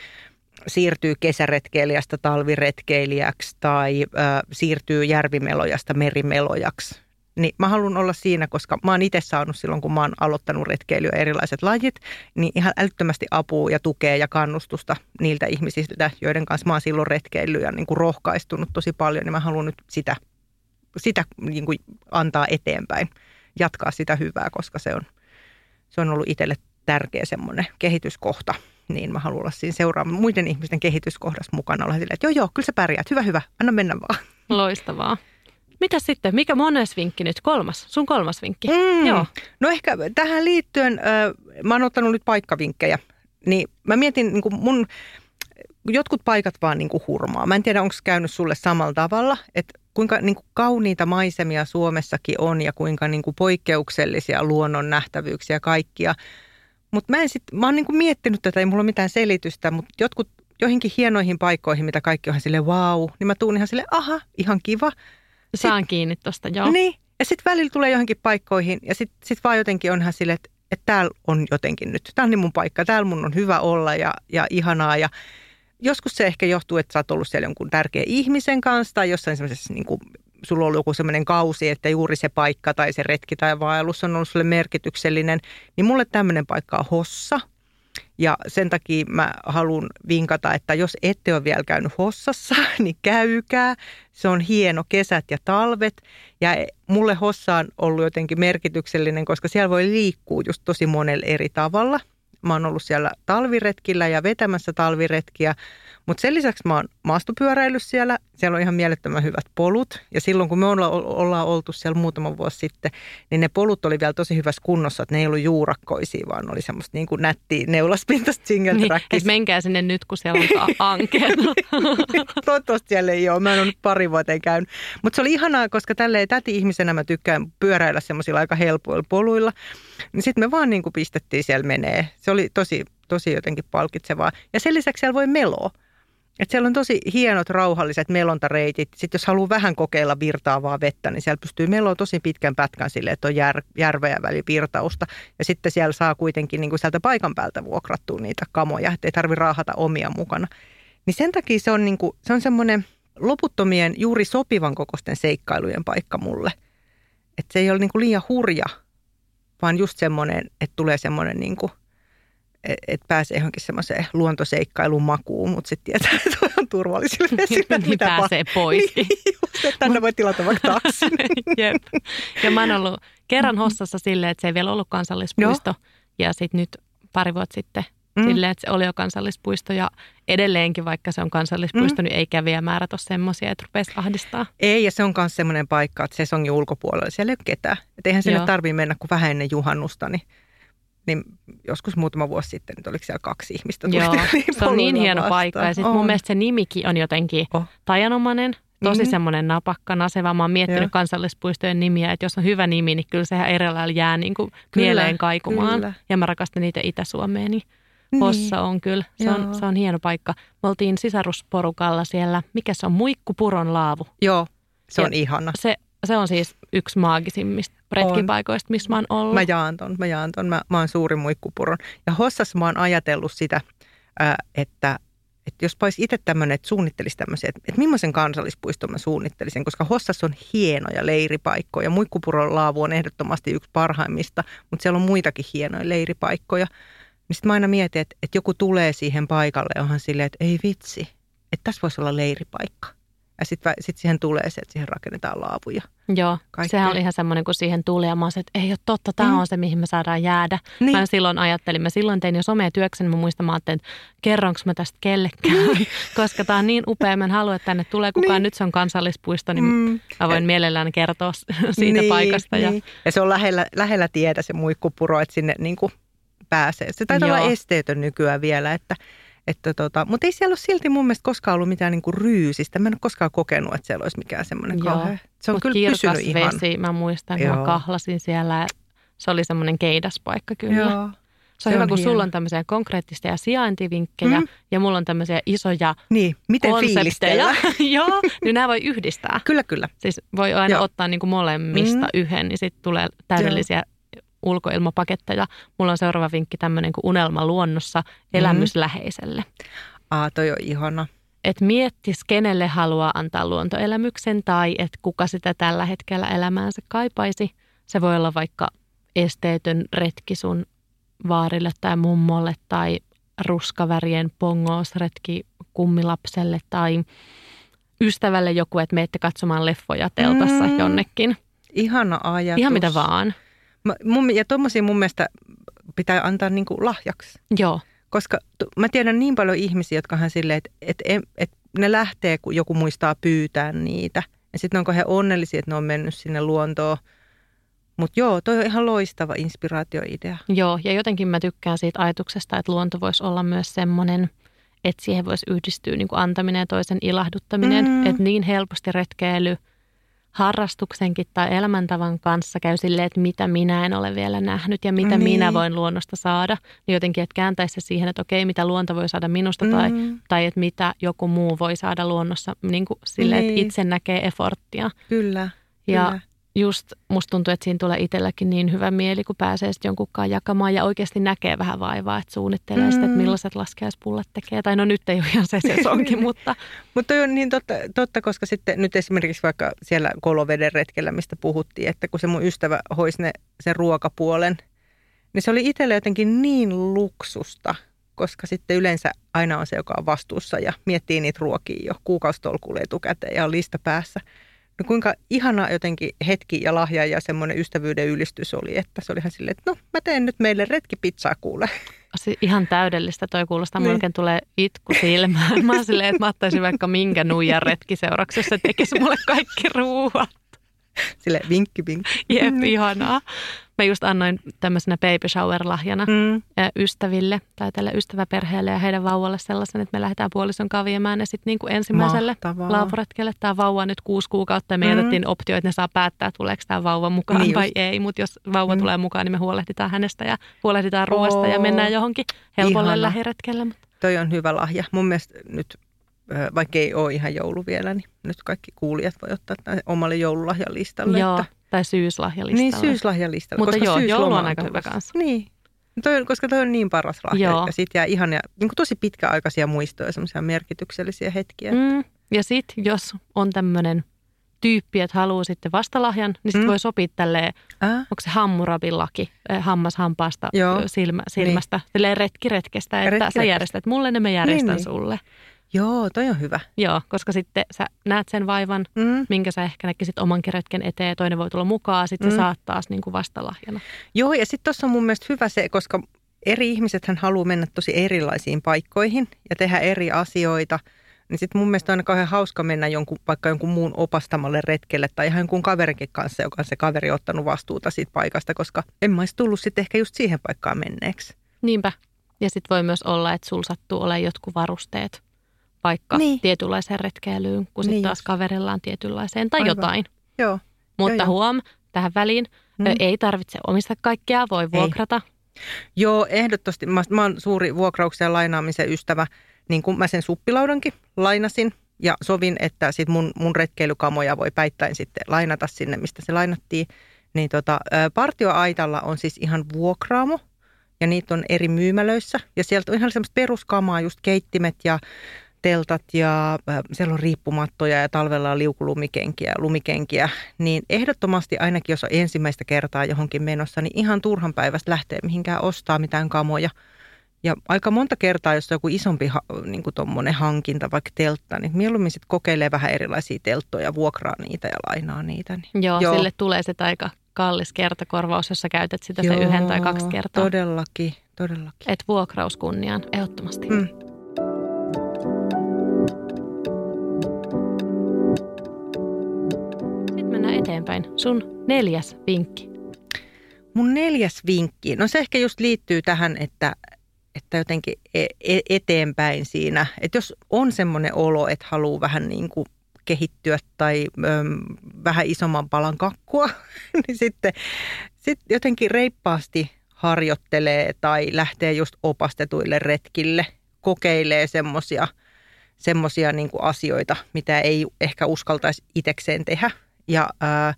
siirtyy kesäretkeilijästä talviretkeilijäksi tai äh, siirtyy järvimelojasta merimelojaksi. Niin mä haluan olla siinä, koska mä oon itse saanut silloin, kun mä oon aloittanut retkeilyä erilaiset lajit, niin ihan älyttömästi apua ja tukea ja kannustusta niiltä ihmisistä, joiden kanssa mä oon silloin retkeillyt ja niin kuin rohkaistunut tosi paljon, niin mä haluan nyt sitä, sitä niin kuin antaa eteenpäin jatkaa sitä hyvää, koska se on, se on ollut itselle tärkeä semmoinen kehityskohta. Niin mä haluan olla siinä seuraamaan muiden ihmisten kehityskohdassa mukana. Olla silleen, että joo joo, kyllä sä pärjäät, hyvä hyvä, anna mennä vaan. Loistavaa. Mitä sitten? Mikä mones vinkki nyt? Kolmas? Sun kolmas vinkki? Mm. Joo. No ehkä tähän liittyen, äh, mä oon ottanut nyt paikkavinkkejä. Niin mä mietin niin mun, jotkut paikat vaan niin kuin hurmaa. Mä en tiedä, onko käynyt sulle samalla tavalla, että kuinka niin kuin kauniita maisemia Suomessakin on ja kuinka niin kuin poikkeuksellisia luonnon nähtävyyksiä kaikkia. Mutta mä, en sit, mä oon niin kuin miettinyt tätä, ei mulla ole mitään selitystä, mutta jotkut joihinkin hienoihin paikkoihin, mitä kaikki on ihan silleen wow, niin mä tuun ihan silleen, aha, ihan kiva. Saan sit, kiinni tosta, joo. Niin, ja sitten välillä tulee johonkin paikkoihin ja sitten sit vaan jotenkin on ihan silleen, että, että täällä on jotenkin nyt, tää on niin mun paikka, täällä mun on hyvä olla ja, ja ihanaa ja joskus se ehkä johtuu, että sä oot ollut siellä jonkun tärkeän ihmisen kanssa tai jossain semmoisessa niin kuin, sulla on ollut joku semmoinen kausi, että juuri se paikka tai se retki tai vaellus on ollut sulle merkityksellinen. Niin mulle tämmöinen paikka on Hossa. Ja sen takia mä haluan vinkata, että jos ette ole vielä käynyt Hossassa, niin käykää. Se on hieno kesät ja talvet. Ja mulle Hossa on ollut jotenkin merkityksellinen, koska siellä voi liikkua just tosi monella eri tavalla – Mä oon ollut siellä talviretkillä ja vetämässä talviretkiä, mutta sen lisäksi mä oon maastopyöräillyt siellä. Siellä on ihan mielettömän hyvät polut. Ja silloin kun me olla, ollaan oltu siellä muutama vuosi sitten, niin ne polut oli vielä tosi hyvässä kunnossa, että ne ei ollut juurakkoisia, vaan oli semmoista niin kuin nättiä neulaspintaista single niin, että menkää sinne nyt, kun siellä on ankeet. Toivottavasti siellä ei ole. Mä en ole nyt pari vuoteen käynyt. Mutta se oli ihanaa, koska tälleen täti-ihmisenä mä tykkään pyöräillä semmoisilla aika helpoilla poluilla. Niin sitten me vaan niin kuin pistettiin siellä menee. Se oli tosi, tosi jotenkin palkitsevaa. Ja sen lisäksi siellä voi meloa. Et siellä on tosi hienot rauhalliset melontareitit. Sitten jos haluaa vähän kokeilla virtaavaa vettä, niin siellä pystyy meloa tosi pitkän pätkän sille, että on jär, järveä välivirtausta. Ja sitten siellä saa kuitenkin niin kuin sieltä paikan päältä vuokrattua niitä kamoja, ettei tarvitse raahata omia mukana. Niin sen takia se on, niin kuin, se on semmoinen loputtomien juuri sopivan kokosten seikkailujen paikka mulle. Että se ei ole niin kuin liian hurja, vaan just semmoinen, että tulee semmoinen niin kuin – että pääsee johonkin semmoiseen luontoseikkailun makuun, mutta sitten tietää, että on turvallisille vesille. niin pääsee pa- pois. Niin, just, että tänne voi tilata vaikka taksin. Jep. Ja mä oon ollut kerran Hossassa silleen, että se ei vielä ollut kansallispuisto. Joo. Ja sitten nyt pari vuotta sitten mm. silleen, että se oli jo kansallispuisto. Ja edelleenkin, vaikka se on kansallispuisto, mm. niin ei kävijämäärät ole semmoisia, että rupesi ahdistaa. Ei, ja se on myös semmoinen paikka, että sesongin ulkopuolella siellä ei ole ketään. Että eihän sinne tarvitse mennä kuin vähän ennen juhannusta, niin niin joskus muutama vuosi sitten, nyt oliko siellä kaksi ihmistä. Joo, niin se on niin hieno vastaan. paikka. Ja sitten mun mielestä se nimikin on jotenkin oh. tajanomainen, tosi mm-hmm. semmoinen napakka, naseva. Mä oon miettinyt Joo. kansallispuistojen nimiä, että jos on hyvä nimi, niin kyllä sehän eri lailla jää niin kuin kyllä, mieleen kaikumaan. Kyllä. Ja mä rakastan niitä Itä-Suomeen, niin niin. Hossa on kyllä. Se on, se on hieno paikka. Me oltiin sisarusporukalla siellä. Mikä se on? Muikkupuron laavu. Joo, se on ja ihana. Se, se on siis yksi maagisimmista retkipaikoista, missä mä oon ollut. Mä jaan ton, mä jaan ton. Mä, mä oon suuri muikkupuron. Ja Hossassa mä oon ajatellut sitä, että että jos olisi itse tämmöinen, että suunnittelisi tämmöisiä, että, että millaisen kansallispuiston mä suunnittelisin, koska Hossassa on hienoja leiripaikkoja. Muikkupuron laavu on ehdottomasti yksi parhaimmista, mutta siellä on muitakin hienoja leiripaikkoja. Niin sitten mä aina mietin, että, että joku tulee siihen paikalle ja onhan silleen, että ei vitsi, että tässä voisi olla leiripaikka. Ja sitten sit siihen tulee se, että siihen rakennetaan laavuja. Joo, Kaikkea. sehän oli ihan semmoinen, kun siihen tuli ja mä olisin, että ei ole totta, tämä Mm. on se, mihin me saadaan jäädä. Niin. Mä silloin ajattelin, mä silloin tein jo somea työkseni, mä muistan, mä ajattelin, että kerronko mä tästä kellekään, koska tämä on niin upea, mä en halua, että tänne tulee kukaan, Niin. nyt se on kansallispuisto, niin Mm. mä voin mielellään kertoa siitä niin, paikasta. Ja, Niin. ja se on lähellä, lähellä tietä se muikkupuro, että sinne niin kuin pääsee. Se taitaa Joo. olla esteetön nykyään vielä, että, että tota, mutta ei siellä ole silti mun mielestä koskaan ollut mitään niin kuin ryysistä. Mä en ole koskaan kokenut, että siellä olisi mikään semmoinen Joo. kauhean. Se on Mut kyllä pysynyt ihan. vesi, mä muistan, kun Joo. mä kahlasin siellä. Se oli semmoinen keidaspaikka kyllä. Joo. Se on Se hyvä, on kun hieno. sulla on tämmöisiä konkreettisia sijaintivinkkejä Mm. ja mulla on tämmöisiä isoja Niin, miten konsepteja. fiilistellä? Joo, niin nämä voi yhdistää. Kyllä, kyllä. Siis voi aina Joo. ottaa niin kuin molemmista Mm. yhden, niin sitten tulee täydellisiä ulkoilmapaketteja. Mulla on seuraava vinkki tämmöinen kuin unelma luonnossa elämysläheiselle. Aa, toi on ihana. Että miettis, kenelle haluaa antaa luontoelämyksen tai että kuka sitä tällä hetkellä elämäänsä kaipaisi. Se voi olla vaikka esteetön retki sun vaarille tai mummolle tai ruskavärien pongoosretki kummilapselle tai ystävälle joku, että menette katsomaan leffoja teltassa Mm. jonnekin. Ihana ajatus. Ihan mitä vaan. Mä, mun, ja tuommoisia mun mielestä pitää antaa niin kuin lahjaksi. Joo, Koska t- mä tiedän niin paljon ihmisiä, jotka hän silleen, että et, et, et ne lähtee, kun joku muistaa pyytää niitä. Ja sitten onko he onnellisia, että ne on mennyt sinne luontoon. Mutta joo, toi on ihan loistava inspiraatioidea. joo. Ja jotenkin mä tykkään siitä ajatuksesta, että luonto voisi olla myös semmoinen, että siihen voisi yhdistyä niin kuin antaminen ja toisen ilahduttaminen. Mm. Että niin helposti retkeily harrastuksenkin tai elämäntavan kanssa käy silleen, että mitä minä en ole vielä nähnyt ja mitä Niin. minä voin luonnosta saada. Niin jotenkin, että kääntäisi se siihen, että okei, mitä luonto voi saada minusta tai, Mm, tai että mitä joku muu voi saada luonnossa niin kuin silleen, että Niin. itse näkee efforttia. kyllä, Ja kyllä. Just musta tuntuu, että siinä tulee itselläkin niin hyvä mieli, kun pääsee sitten jonkunkaan jakamaan ja oikeasti näkee vähän vaivaa, että suunnittelee mm. sitä, että Mm. millaiset laskeuspullat tekee. Tai no nyt ei ole ihan se sesonkin, mutta Mutta on niin totta, totta, koska sitten nyt esimerkiksi vaikka siellä Koloveden retkellä, mistä puhuttiin, että kun se mun ystävä hoisi ne, sen ruokapuolen, niin se oli itselle jotenkin niin luksusta, koska sitten yleensä aina on se, joka on vastuussa ja miettii niitä ruokia jo kuukausitolkulle etukäteen ja on lista päässä. No kuinka ihana jotenkin hetki ja lahja ja semmoinen ystävyyden ylistys oli, että se oli ihan silleen, että no mä teen nyt meille retkipizzaa kuule. se ihan täydellistä toi kuulostaa. Mulla Niin. oikein tulee itku silmään. Mä oon silleen, että mä ottaisin vaikka minkä nuijan retkiseuraksi, jos se tekisi mulle kaikki ruuat. Sille vinkki, vinkki. Jep, ihanaa. Mä just annoin tämmöisenä baby shower-lahjana Mm. ystäville tai tälle ystäväperheelle ja heidän vauvalle sellaisen, että me lähdetään puolison kaviemään ja sitten niin kuin ensimmäiselle Mahtavaa. laavuretkelle. Tämä vauva on nyt kuusi kuukautta ja me Mm. jätettiin optio, että ne saa päättää, tuleeko tämä vauva mukaan Niin vai just. ei. Mutta jos vauva Mm. tulee mukaan, niin me huolehditaan hänestä ja huolehditaan ruoasta ja mennään johonkin helpolle Ihana. lähiretkelle. Toi on hyvä lahja. Mun mielestä nyt, vaikka ei ole ihan joulu vielä, niin nyt kaikki kuulijat voi ottaa tämän omalle joululahjalistalle. joo, Että, tai syyslahjalistalle. niin, syyslahjalistalle. Mutta koska joo, joulu on aika hyvä kanssa. Niin. Toi koska toi on niin paras lahja. Joo. Ja siitä jää ihania, niin kuin tosi pitkäaikaisia muistoja, semmoisia merkityksellisiä hetkiä. Mm. Ja sitten jos on tämmöinen tyyppi, että haluaa sitten vastalahjan, niin sitten Mm. voi sopia tälleen, Äh? onko se Hammurabin laki, eh, hammas hampaasta Joo. silmä, silmästä, niin. retki retkestä, että Retki sä retkestä. järjestät mulle, niin mä järjestän Niin, niin, niin. Joo, toi on hyvä. Joo, koska sitten sä näet sen vaivan, Mm. minkä sä ehkä näkisit omankin retken eteen, toinen voi tulla mukaan, sitten mm. Mm. sä saat taas niin kuin vastalahjana. Joo, ja sitten tuossa on mun mielestä hyvä se, koska eri ihmisethän haluaa mennä tosi erilaisiin paikkoihin ja tehdä eri asioita. Niin sitten mun mielestä on aina kauhean hauska mennä jonkun, vaikka jonkun muun opastamalle retkelle tai ihan jonkun kaverinkin kanssa, joka on se kaveri ottanut vastuuta siitä paikasta, koska en mä olisi tullut sitten ehkä just siihen paikkaan menneeksi. Niinpä. Ja sitten voi myös olla, että sul sattuu olemaan jotkut varusteet vaikka Niin. tietynlaiseen retkeilyyn, kun sitten Niin taas just. kaverilla on tietynlaiseen tai Aivan. jotain. Joo. Mutta joo. huom, tähän väliin Mm. ei tarvitse omistaa kaikkea, voi vuokrata. Joo, ehdottomasti. Mä, mä oon suuri vuokrauksen ja lainaamisen ystävä. Niin kuin mä sen suppilaudankin lainasin ja sovin, että sit mun, mun retkeilykamoja voi päittäin sitten lainata sinne, mistä se lainattiin. Niin tota, partioaitalla on siis ihan vuokraamo ja niitä on eri myymälöissä. Ja sieltä on ihan semmoista peruskamaa, just keittimet ja teltat ja äh, siellä on riippumattoja ja talvella on liukulumikenkiä lumikenkiä, niin ehdottomasti ainakin jos on ensimmäistä kertaa johonkin menossa, niin ihan turhan päivästä lähtee mihinkään ostaa mitään kamoja. Ja aika monta kertaa, jos on joku isompi niin kuin hankinta, vaikka teltta, niin mieluummin sitten kokeilee vähän erilaisia telttoja, vuokraa niitä ja lainaa niitä. Niin. Joo, Joo, sille tulee se aika kallis kertakorvaus, jos sä käytät sitä Joo, se yhden tai kaksi kertaa. todellakin, todellakin. Et vuokraus kunniaan, ehdottomasti. Mm. Eteenpäin. Sun neljäs vinkki. Mun neljäs vinkki, no se ehkä just liittyy tähän, että että jotenkin e, e, eteenpäin siinä. Että jos on semmoinen olo, että haluaa vähän niin kuin kehittyä tai ö, vähän isomman palan kakkua, niin sitten sit jotenkin reippaasti harjoittelee tai lähtee just opastetuille retkille, kokeilee semmoisia semmosia niin asioita, mitä ei ehkä uskaltaisi itsekseen tehdä. Ja, ää,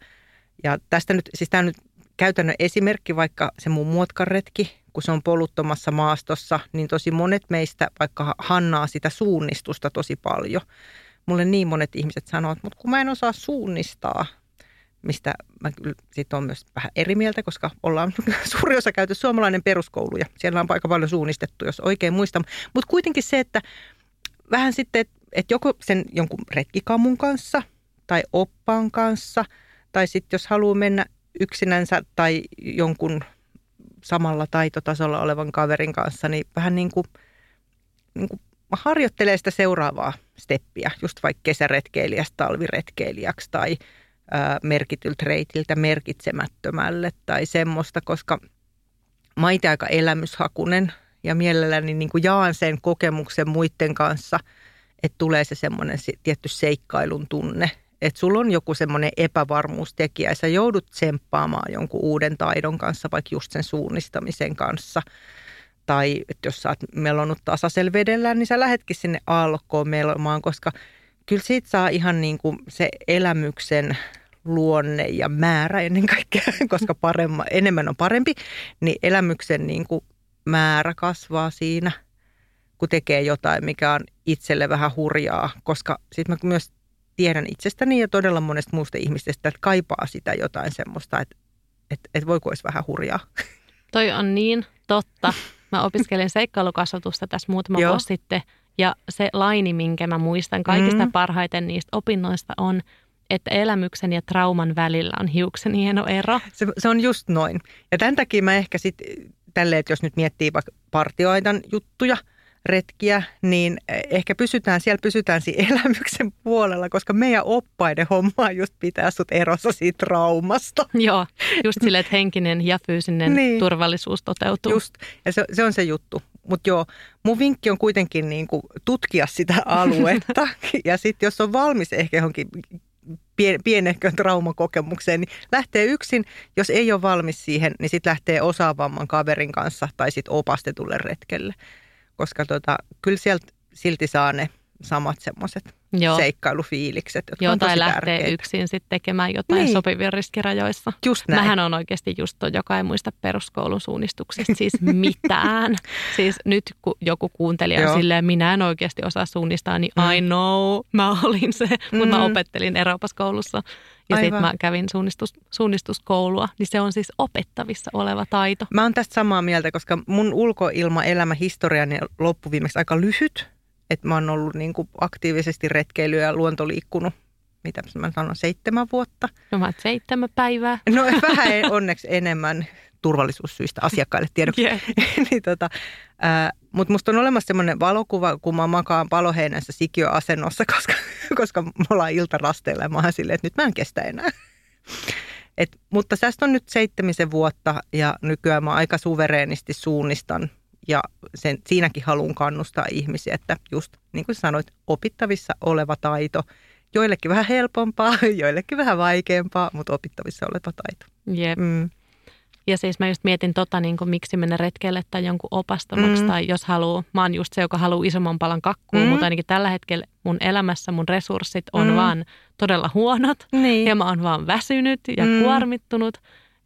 ja tästä nyt, siis tämä nyt käytännön esimerkki, vaikka se mun muotkaretki, kun se on poluttomassa maastossa, niin tosi monet meistä vaikka hannaa sitä suunnistusta tosi paljon. Mulle niin monet ihmiset sanoo, että kun mä en osaa suunnistaa, mistä mä sitten on myös vähän eri mieltä, koska ollaan suuri osa käyty suomalainen peruskoulu ja siellä on aika paljon suunnistettu, jos oikein muistan. Mutta kuitenkin se, että vähän sitten, että et joko sen jonkun retkikamun kanssa tai oppaan kanssa, tai sitten jos haluaa mennä yksinänsä tai jonkun samalla taitotasolla olevan kaverin kanssa, niin vähän niin kuin, niin kuin harjoittelee sitä seuraavaa steppiä, just vaikka kesäretkeilijästä talviretkeilijäksi tai merkityltä reitiltä merkitsemättömälle tai semmoista, koska mä aika elämyshakunen ja mielelläni niin kuin jaan sen kokemuksen muiden kanssa, että tulee se semmoinen tietty seikkailun tunne, että sulla on joku semmoinen epävarmuustekijä ja sä joudut tsemppaamaan jonkun uuden taidon kanssa, vaikka just sen suunnistamisen kanssa. Tai että jos sä oot melonut tasaisella vedellä, niin sä lähetkin sinne alkoon melomaan, koska kyllä siitä saa ihan niin kuin se elämyksen luonne ja määrä ennen kaikkea, koska paremma, enemmän on parempi, niin elämyksen niin kuin määrä kasvaa siinä, kun tekee jotain, mikä on itselle vähän hurjaa, koska sitten mä myös tiedän itsestäni ja todella monesta muusta ihmisestä, että kaipaa sitä jotain semmoista, että, että, että voiko olisi vähän hurjaa. Toi on niin totta. Mä opiskelin seikkailukasvatusta tässä muutama vuosi sitten ja se laini, minkä mä muistan kaikista mm. parhaiten niistä opinnoista on, että elämyksen ja trauman välillä on hiuksen hieno ero. Se, se on just noin. Ja tämän takia mä ehkä sitten tälleen, että jos nyt miettii vaikka partioaitan juttuja – retkiä, niin ehkä pysytään, siellä pysytään siinä elämyksen puolella, koska meidän oppaiden homma on just pitää sut erossa siitä traumasta. Joo, just silleen, että henkinen ja fyysinen niin. turvallisuus toteutuu. Just, ja se, se on se juttu. Mutta joo, mun vinkki on kuitenkin niin kuin tutkia sitä aluetta ja sitten jos on valmis ehkä johonkin pien, pienehkön traumakokemukseen, niin lähtee yksin. Jos ei ole valmis siihen, niin sitten lähtee osaavamman kaverin kanssa tai sitten opastetulle retkelle koska tota, kyllä sieltä silti saa ne samat semmoiset seikkailufiilikset, jotka Joo, on tosi tai lähtee tärkeitä. yksin sitten tekemään jotain niin. sopivia riskirajoissa. Just näin. Mähän on oikeasti just toi, joka ei muista peruskoulun suunnistuksesta siis mitään. siis nyt kun joku kuuntelija on silleen, minä en oikeasti osaa suunnistaa, niin mm. I know, mä olin se, mm. mutta mä opettelin Euroopaskoulussa. Ja sitten mä kävin suunnistus, suunnistuskoulua, niin se on siis opettavissa oleva taito. Mä oon tästä samaa mieltä, koska mun ulkoilmaelämä historiani loppuviimeksi aika lyhyt että mä oon ollut niin kuin aktiivisesti retkeilyä ja luontoliikkunut, mitä mä sanon, seitsemän vuotta. No mä seitsemän päivää. No vähän onneksi enemmän turvallisuussyistä asiakkaille tiedoksi. Yeah. niin tota, Mutta musta on olemassa semmoinen valokuva, kun mä makaan paloheinässä sikiöasennossa, koska, koska me ollaan iltarasteilla ja mä oon silleen, että nyt mä en kestä enää. Et, mutta tästä on nyt seitsemisen vuotta ja nykyään mä aika suvereenisti suunnistan ja sen, siinäkin haluan kannustaa ihmisiä, että just niin kuin sanoit, opittavissa oleva taito, joillekin vähän helpompaa, joillekin vähän vaikeampaa, mutta opittavissa oleva taito. Jep. Mm. Ja siis mä just mietin tota, niin kuin, miksi mennä retkelle tai jonkun opastamaksi, mm. tai jos haluaa, mä oon just se, joka haluaa isomman palan kakkua, mm. mutta ainakin tällä hetkellä mun elämässä mun resurssit on mm. vaan todella huonot, niin. ja mä oon vaan väsynyt ja mm. kuormittunut,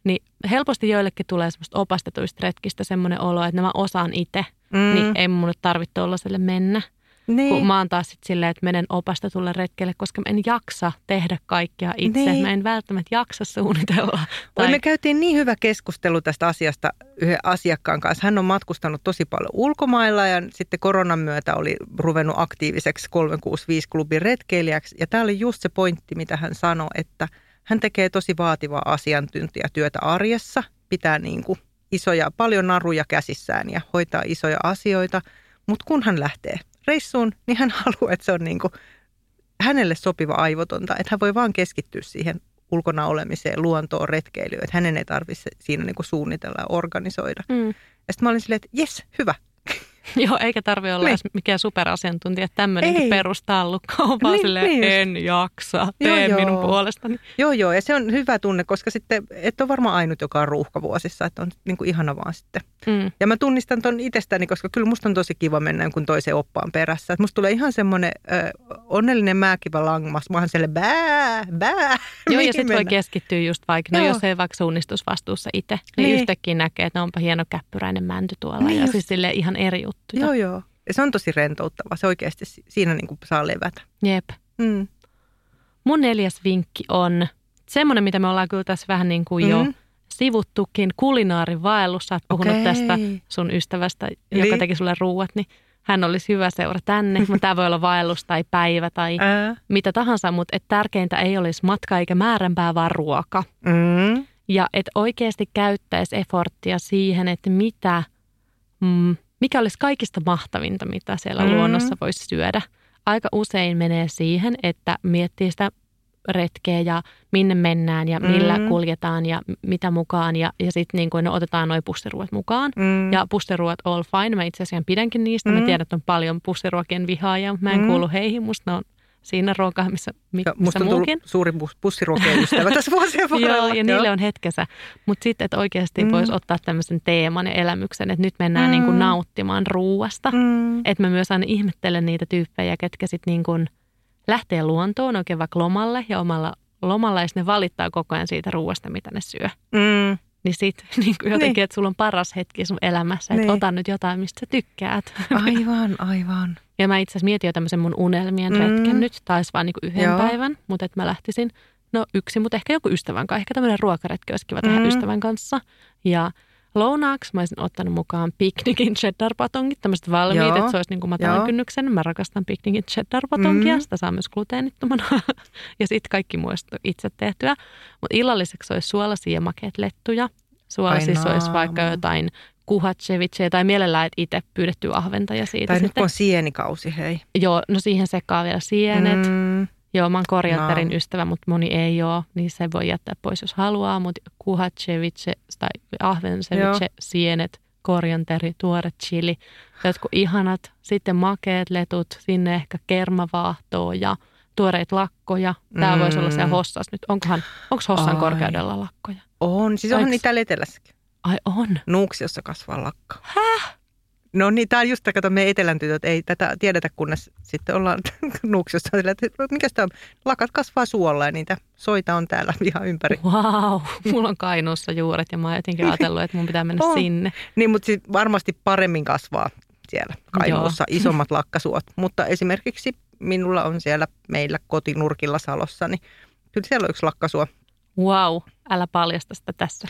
niin helposti joillekin tulee semmoista opastetuista retkistä semmoinen olo, että mä osaan itse, mm. niin ei mun tarvitse olla sille mennä. Niin. Kun mä oon taas sit silleen, että menen opastetulle retkelle, koska mä en jaksa tehdä kaikkea itse. Niin. Mä en välttämättä jaksa suunnitella. Tai... Me käytiin niin hyvä keskustelu tästä asiasta yhden asiakkaan kanssa. Hän on matkustanut tosi paljon ulkomailla ja sitten koronan myötä oli ruvennut aktiiviseksi 365-klubin retkeilijäksi. Ja tämä oli just se pointti, mitä hän sanoi, että hän tekee tosi vaativaa asiantuntijatyötä arjessa. Pitää niin kuin isoja, paljon naruja käsissään ja hoitaa isoja asioita. Mutta kun hän lähtee reissuun, niin hän haluaa, että se on niin kuin hänelle sopiva aivotonta, että hän voi vaan keskittyä siihen ulkona olemiseen, luontoon, retkeilyyn, että hänen ei tarvitse siinä niin kuin suunnitella ja organisoida. Mm. Ja sitten mä olin silleen, että jes, hyvä. Joo, eikä tarvi olla Niin. mikään superasiantuntija. Tämmöinenkin Ei. perustallukka on vaan Niin, silleen, niin en jaksa, tee Joo, minun joo. puolestani. Joo, joo, ja se on hyvä tunne, koska sitten et ole varmaan ainut, joka on ruuhkavuosissa, että on niin kuin ihana vaan sitten. Mm. Ja mä tunnistan ton itsestäni, koska kyllä musta on tosi kiva mennä kun toiseen oppaan perässä. Et musta tulee ihan semmoinen ö, onnellinen määkivä langmas. Mä oon siellä bää, bää. Joo, ja sitten voi keskittyä just vaikka, no Joo. jos ei vaikka suunnistusvastuussa itse, niin, Niin. yhtäkkiä näkee, että no onpa hieno käppyräinen mänty tuolla. Niin ja just. siis sille ihan eri juttuja. Joo, joo. Ja se on tosi rentouttava. Se oikeasti si- siinä niin kuin saa levätä. Jep. Mm. Mun neljäs vinkki on semmoinen, mitä me ollaan kyllä tässä vähän niin kuin jo Mm. sivuttukin kulinaarivaellus. Sä oot puhunut Okei. tästä sun ystävästä, joka Niin. teki sulle ruuat, niin hän olisi hyvä seura tänne. Mutta tämä voi olla vaellus tai päivä tai Ää. mitä tahansa, mutta et tärkeintä ei olisi matka eikä määränpää, vaan ruoka. Mm. Ja että oikeasti käyttäisi eforttia siihen, että mitä, mm, mikä olisi kaikista mahtavinta, mitä siellä Mm. luonnossa voisi syödä. Aika usein menee siihen, että miettii sitä retkeä ja minne mennään ja millä Mm. kuljetaan ja mitä mukaan. Ja, ja sitten niin kuin, no, otetaan noin pussiruot mukaan. Mm. Ja pussiruot all fine. Mä itse asiassa pidänkin niistä. Mä Mm. tiedän, että on paljon pussiruokien vihaajia. Mä en Mm. kuulu heihin. Musta ne on siinä ruokaa, missä, mi- Ja missä musta muukin. suuri pussiruokien ystävä tässä vuosien varrella. Joo, ja niille on hetkensä. Mutta sitten, että oikeasti Mm. voisi ottaa tämmöisen teeman ja elämyksen, että nyt mennään Mm. mm. niin kuin nauttimaan ruuasta. Mm. Että mä myös aina ihmettelen niitä tyyppejä, ketkä sitten niin kuin lähtee luontoon oikein vaikka lomalle ja omalla lomalla, ja ne valittaa koko ajan siitä ruuasta, mitä ne syö. Mm. Niin sitten niin kuin jotenkin, Niin. että sulla on paras hetki sun elämässä, että Niin. ota nyt jotain, mistä sä tykkäät. Aivan, aivan. Ja mä itse asiassa mietin jo tämmöisen mun unelmien Mm. retken nyt, taisi vaan niin yhden Joo. päivän, mutta että mä lähtisin, no yksi, mutta ehkä joku ystävän kanssa. Ehkä tämmöinen ruokaretki olisi kiva tehdä Mm. ystävän kanssa. Ja lounaaksi mä olisin ottanut mukaan piknikin cheddar-patongit, tämmöiset valmiit, Joo. että se olisi niin kuin matalan Joo. kynnyksen. Mä rakastan piknikin cheddar-patongia, Mm. sitä saa myös gluteenittomana. ja sitten kaikki muista itse tehtyä. Mutta illalliseksi olisi suolaisia ja makeat lettuja. Suolasissa olisi vaikka jotain kuhatsevicheä tai mielellään itse pyydettyä ahventa ja siitä Tai nyt sitten. kun on sienikausi, hei. Joo, no siihen sekaa vielä sienet. Mm. Mm. Joo, mä oon No. ystävä, mutta moni ei ole, niin se voi jättää pois, jos haluaa. Mutta kuhatseviche tai ahvenseviche, sienet, korianteri, tuore chili, jotkut ihanat, sitten makeet letut, sinne ehkä kermavaahtoa ja tuoreita lakkoja. Tämä Mm. voisi olla siellä Hossas nyt. Onkohan, onko Hossan Ai. korkeudella lakkoja? On, siis onhan niitä täällä etelässäkin. Ai on. Nuuksiossa kasvaa lakka. Häh? No niin, tämä on just, kato, me etelän tytöt ei tätä tiedetä, kunnes sitten ollaan nuuksiossa. sillä, että Mikä tämä on? Lakat kasvaa suolla ja niitä soita on täällä ihan ympäri. Wow, mulla on Kainuussa juuret ja mä oon jotenkin ajatellut, että mun pitää mennä On. sinne. Niin, mutta sit varmasti paremmin kasvaa siellä Kainuussa isommat lakkasuot. Mutta esimerkiksi minulla on siellä meillä kotinurkilla Salossa, niin kyllä siellä on yksi lakkasuo. Wow, älä paljasta sitä tässä.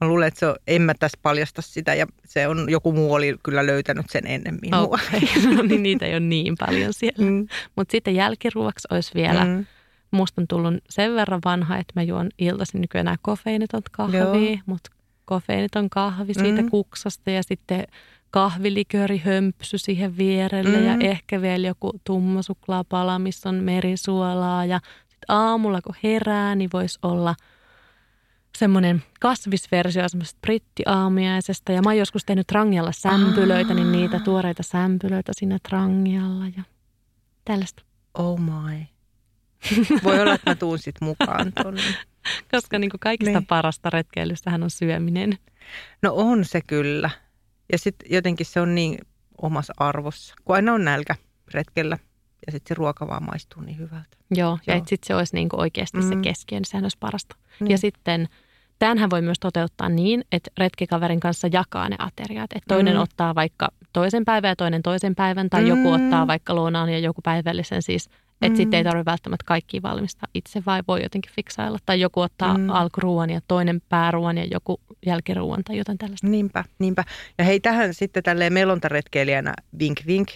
Mä luulen, että se on, en mä tässä paljasta sitä ja se on, joku muu oli kyllä löytänyt sen ennen minua. Okei, no niin niitä ei ole niin paljon siellä. Mm, Mutta sitten jälkiruoksi olisi vielä, mm. musta on tullut sen verran vanha, että mä juon iltaisin nykyään enää kofeiinitonta kahvia, mutta kofeiiniton kahvi siitä Mm. kuksasta ja sitten kahviliköörihömpsy siihen vierelle Mm. ja ehkä vielä joku tumma suklaapala, missä on merisuolaa ja sitten aamulla kun herää, niin voisi olla semmoinen kasvisversio semmoisesta brittiaamiaisesta. Ja mä oon joskus tehnyt trangialla sämpylöitä, niin niitä tuoreita sämpylöitä siinä trangialla ja tällaista. Oh my. Voi olla, että mä tuun sit mukaan tonne. Koska niin kuin kaikista Niin. parasta retkeilyssähän on syöminen. No on se kyllä. Ja sitten jotenkin se on niin omassa arvossa, kun aina on nälkä retkellä. Ja sitten se ruoka vaan maistuu niin hyvältä. Joo, ja Joo. että sitten se olisi niin kuin oikeasti mm. se keskiön, niin sehän olisi parasta. Niin. Ja sitten Tämähän voi myös toteuttaa niin, että retkikaverin kanssa jakaa ne ateriat. Että toinen Mm. ottaa vaikka toisen päivän ja toinen toisen päivän, tai mm. joku ottaa vaikka lounaan ja joku päivällisen siis. Että mm. sitten ei tarvitse välttämättä kaikki valmistaa itse, vai voi jotenkin fiksailla. Tai joku ottaa mm. alkuruuan ja toinen pääruuan ja joku jälkiruuan tai jotain tällaista. Niinpä, niinpä. Ja hei tähän sitten tälleen melontaretkeilijänä vink vink.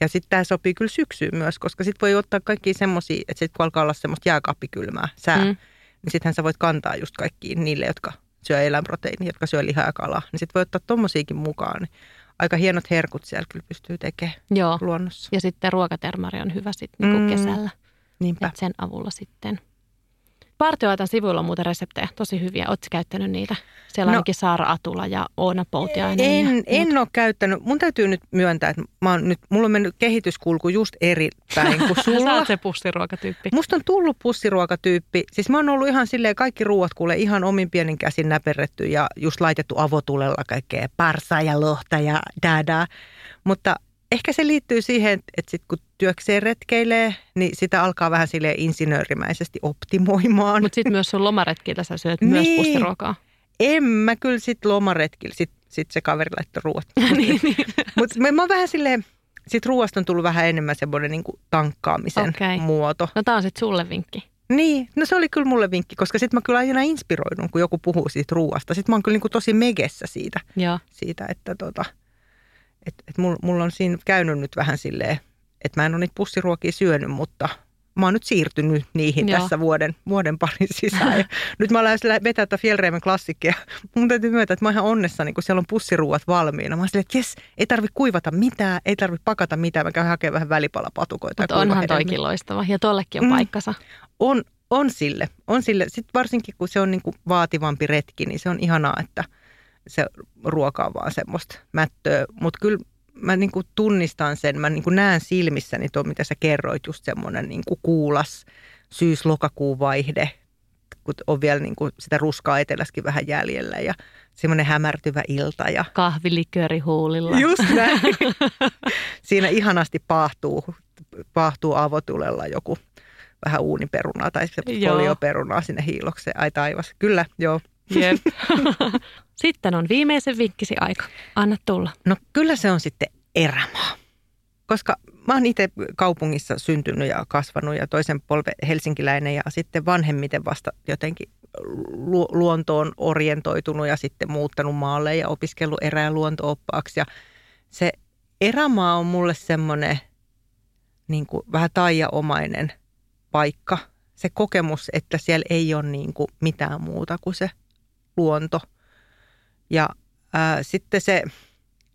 Ja sitten tämä sopii kyllä syksyyn myös, koska sitten voi ottaa kaikki semmoisia, että sitten kun alkaa olla semmoista jääkaappikylmää sää, mm. Niin sittenhän sä voit kantaa just kaikkiin niille, jotka syö eläinproteiinia, jotka syö lihaa ja kalaa. Niin sitten voi ottaa tommosiakin mukaan. Niin aika hienot herkut siellä kyllä pystyy tekemään Joo. luonnossa. Ja sitten ruokatermari on hyvä sitten niin mm. kesällä. Niinpä. Et sen avulla sitten Partioaitan sivuilla on muuten reseptejä, tosi hyviä. Oletko käyttänyt niitä? Siellä no, ainakin Saara Atula ja Oona Poutiainen. En, ja en ole käyttänyt. Mun täytyy nyt myöntää, että mä oon nyt, mulla on mennyt kehityskulku just eri päin kuin sulla. Sä oot se pussiruokatyyppi. Musta on tullut pussiruokatyyppi. Siis mä oon ollut ihan silleen, kaikki ruuat kuule ihan omin pienin käsin näperretty ja just laitettu avotulella kaikkea parsaa ja lohta ja dadaa. Mutta ehkä se liittyy siihen, että sit kun työkseen retkeilee, niin sitä alkaa vähän sille insinöörimäisesti optimoimaan. Mutta sitten myös sun lomaretkillä sä syöt niin. myös pussiruokaa. En mä kyllä sitten lomaretkillä, sitten sit se kaveri laittoi ruoat. niin, niin. Mutta mä, mä oon vähän silleen, sit ruoasta on tullut vähän enemmän semmoinen niinku tankkaamisen okay. muoto. No tää on sitten sulle vinkki. Niin, no se oli kyllä mulle vinkki, koska sitten mä kyllä aina inspiroidun, kun joku puhuu siitä ruoasta. Sitten mä oon kyllä niinku tosi megessä siitä, siitä että tota, että et mulla mul on siinä käynyt nyt vähän silleen, että mä en ole niitä pussiruokia syönyt, mutta mä oon nyt siirtynyt niihin Joo. tässä vuoden, vuoden parin sisään. Ja nyt mä olen vetää tätä Fjellreimen klassikkia. Mun täytyy myöntää, että mä oon ihan onnessani, kun siellä on pussiruuat valmiina. Mä oon silleen, että jes, ei tarvi kuivata mitään, ei tarvi pakata mitään. Mä käyn hakemaan vähän välipalapatukoita. Mutta onhan toikin loistava ja tuollekin on mm. paikkansa. On, on sille. On sille. Sitten varsinkin, kun se on niin kuin vaativampi retki, niin se on ihanaa, että – se ruoka on vaan semmoista mättöä. Mutta kyllä mä niin kuin tunnistan sen, mä niin kuin näen silmissäni tuo, mitä sä kerroit, just semmoinen niin kuin kuulas syys-lokakuun vaihde, kun on vielä niin kuin sitä ruskaa eteläskin vähän jäljellä ja semmoinen hämärtyvä ilta. Ja... Kahvilikööri huulilla. Just näin. Siinä ihanasti paahtuu, paahtuu avotulella joku vähän uuniperunaa tai folioperunaa sinne hiilokseen. Ai taivas. Kyllä, joo. Jep. sitten on viimeisen vinkkisi aika. Anna tulla. No kyllä se on sitten erämaa. Koska mä oon itse kaupungissa syntynyt ja kasvanut ja toisen polve helsinkiläinen ja sitten vanhemmiten vasta jotenkin lu- luontoon orientoitunut ja sitten muuttanut maalle ja opiskellut erä- ja luontooppaaksi. Ja se erämaa on mulle semmoinen niin vähän taiaomainen paikka. Se kokemus, että siellä ei ole niin kuin mitään muuta kuin se luonto. Ja ää, sitten se,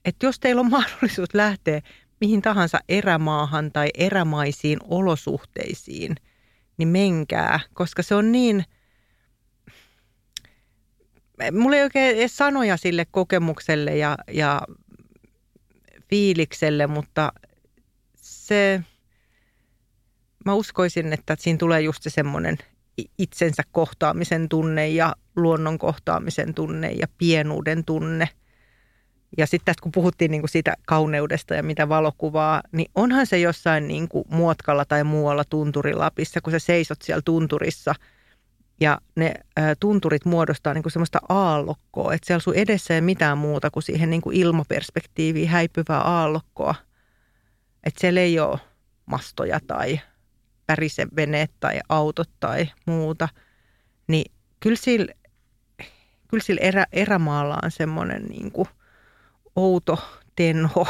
että jos teillä on mahdollisuus lähteä mihin tahansa erämaahan tai erämaisiin olosuhteisiin, niin menkää, koska se on niin, mulla ei oikein edes sanoja sille kokemukselle ja, ja fiilikselle, mutta se, mä uskoisin, että siinä tulee just se semmoinen itsensä kohtaamisen tunne ja luonnon kohtaamisen tunne ja pienuuden tunne. Ja sitten tästä kun puhuttiin niin kuin siitä kauneudesta ja mitä valokuvaa, niin onhan se jossain niin kuin Muotkalla tai muualla tunturilapissa, kun sä seisot siellä tunturissa ja ne ä, tunturit muodostaa niin kuin semmoista aallokkoa, että siellä sun edessä ei mitään muuta kuin siihen niin kuin ilmaperspektiiviin häipyvää aallokkoa. Että siellä ei ole mastoja tai väriseveneet tai autot tai muuta, niin kyllä sillä, kyllä sillä erä, erämaalla on semmoinen niin kuin outo tenho,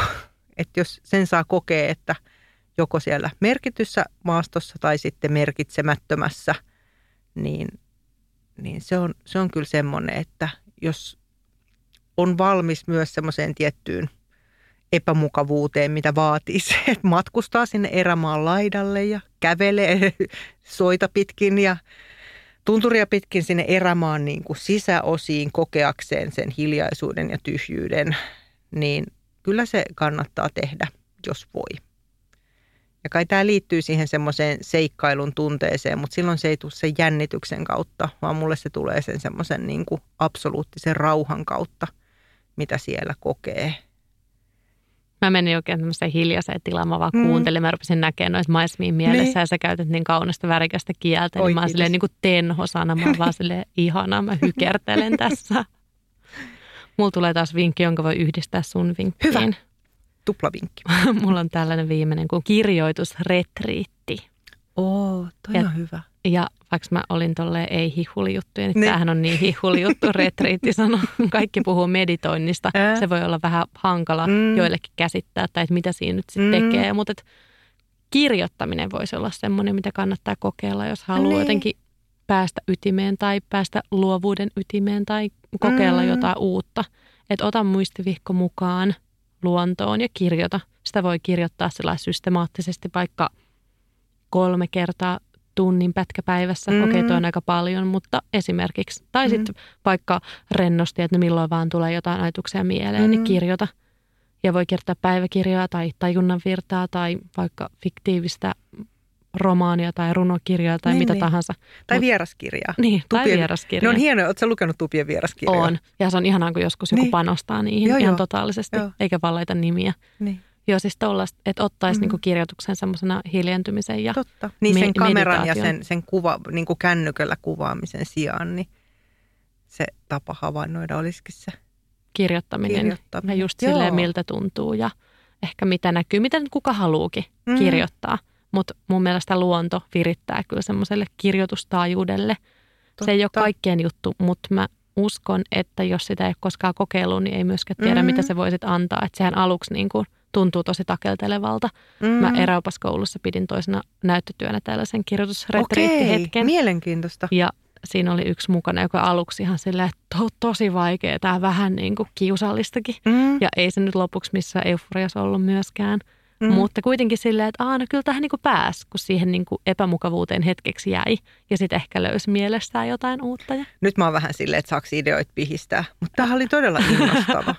että jos sen saa kokea, että joko siellä merkityssä maastossa tai sitten merkitsemättömässä, niin, niin se, on, se on kyllä semmoinen, että jos on valmis myös semmoiseen tiettyyn – epämukavuuteen, mitä vaatii se, että matkustaa sinne erämaan laidalle ja kävelee soita pitkin ja tunturia pitkin sinne erämaan niin kuin sisäosiin kokeakseen sen hiljaisuuden ja tyhjyyden, niin kyllä se kannattaa tehdä, jos voi. Ja kai tämä liittyy siihen semmoiseen seikkailun tunteeseen, mutta silloin se ei tule sen jännityksen kautta, vaan mulle se tulee sen semmoisen niin kuin absoluuttisen rauhan kautta, mitä siellä kokee – Mä menin oikein tämmöiseen hiljaiseen tilaan, mä vaan mm. kuuntelin, mä rupesin näkemään noita maismiin mielessä niin. ja sä käytät niin kaunista värikästä kieltä, Oi, niin mä oon silleen niin kuin tenhosana, mä oon vaan silleen ihana, mä hykertelen tässä. Mulla tulee taas vinkki, jonka voi yhdistää sun vinkkiin. Hyvä. tuplavinkki. Mulla on tällainen viimeinen kuin kirjoitusretriitti. Oo, toi Ja- on hyvä. Ja vaikka mä olin tolleen ei hihulijuttuja, niin Niin. tämähän on niin hihulijuttu, retriitti sano. Kaikki puhuu meditoinnista. Ää. Se voi olla vähän hankala Mm. joillekin käsittää, tai että mitä siinä nyt sitten Mm. tekee. Mutta kirjoittaminen voisi olla semmoinen, mitä kannattaa kokeilla, jos haluaa Niin. jotenkin päästä ytimeen tai päästä luovuuden ytimeen tai kokeilla Mm. jotain uutta. Että ota muistivihko mukaan luontoon ja kirjoita. Sitä voi kirjoittaa sillä systemaattisesti vaikka kolme kertaa tunnin pätkäpäivässä. Mm. Okei, toi on aika paljon, mutta esimerkiksi. Tai Mm. sitten vaikka rennosti, että milloin vaan tulee jotain ajatuksia mieleen, niin Mm. kirjoita. Ja voi kirjoittaa päiväkirjaa tai tajunnan virtaa tai vaikka fiktiivistä romaania tai runokirjaa tai Niin, mitä niin. tahansa. Tai Mut- vieraskirjaa. Niin, tai Tupien- vieraskirja. Ne on hienoja. Oletko lukenut Tupien vieraskirjoja? On. Ja se on ihanaa, kun joskus joku Niin. panostaa niihin Joo, ihan joo. totaalisesti, Joo. eikä vaan laita nimiä. Niin. Joo, siis tollaista, että ottaisi Mhm. niinku kirjoituksen semmoisena hiljentymisen ja Totta. Niin sen Me- kameran ja sen, sen kuva, niin kuin kännykällä kuvaamisen sijaan, niin se tapa havainnoida olisikin se kirjoittaminen. kirjoittaminen. Ja just Joo. silleen, miltä tuntuu ja ehkä mitä näkyy, mitä nyt kuka haluukin Mm. kirjoittaa. Mutta mun mielestä luonto virittää kyllä semmoiselle kirjoitustaajuudelle. Se ei ole Totta. kaikkien juttu, mutta mä uskon, että jos sitä ei koskaan kokeillut, niin ei myöskään tiedä, Mm. mitä se voisit antaa. Että sehän aluksi niin kuin tuntuu tosi takeltelevalta. Mm. Mä eräopaskoulussa pidin toisena näyttötyönä tällaisen kirjoitusretriittihetken. mielenkiintoista. Ja siinä oli yksi mukana, joka aluksi ihan silleen, että to, tosi vaikea, tämä vähän niin kuin kiusallistakin. Mm. Ja ei se nyt lopuksi missään euforiassa ollut myöskään. Mm. Mutta kuitenkin silleen, että aah, no kyllä tähän niin kuin pääsi, kun siihen niin kuin epämukavuuteen hetkeksi jäi. Ja sitten ehkä löysi mielestään jotain uutta. Ja Nyt mä oon vähän silleen, että saaks ideoita pihistää. Mutta tämähän oli todella innostava.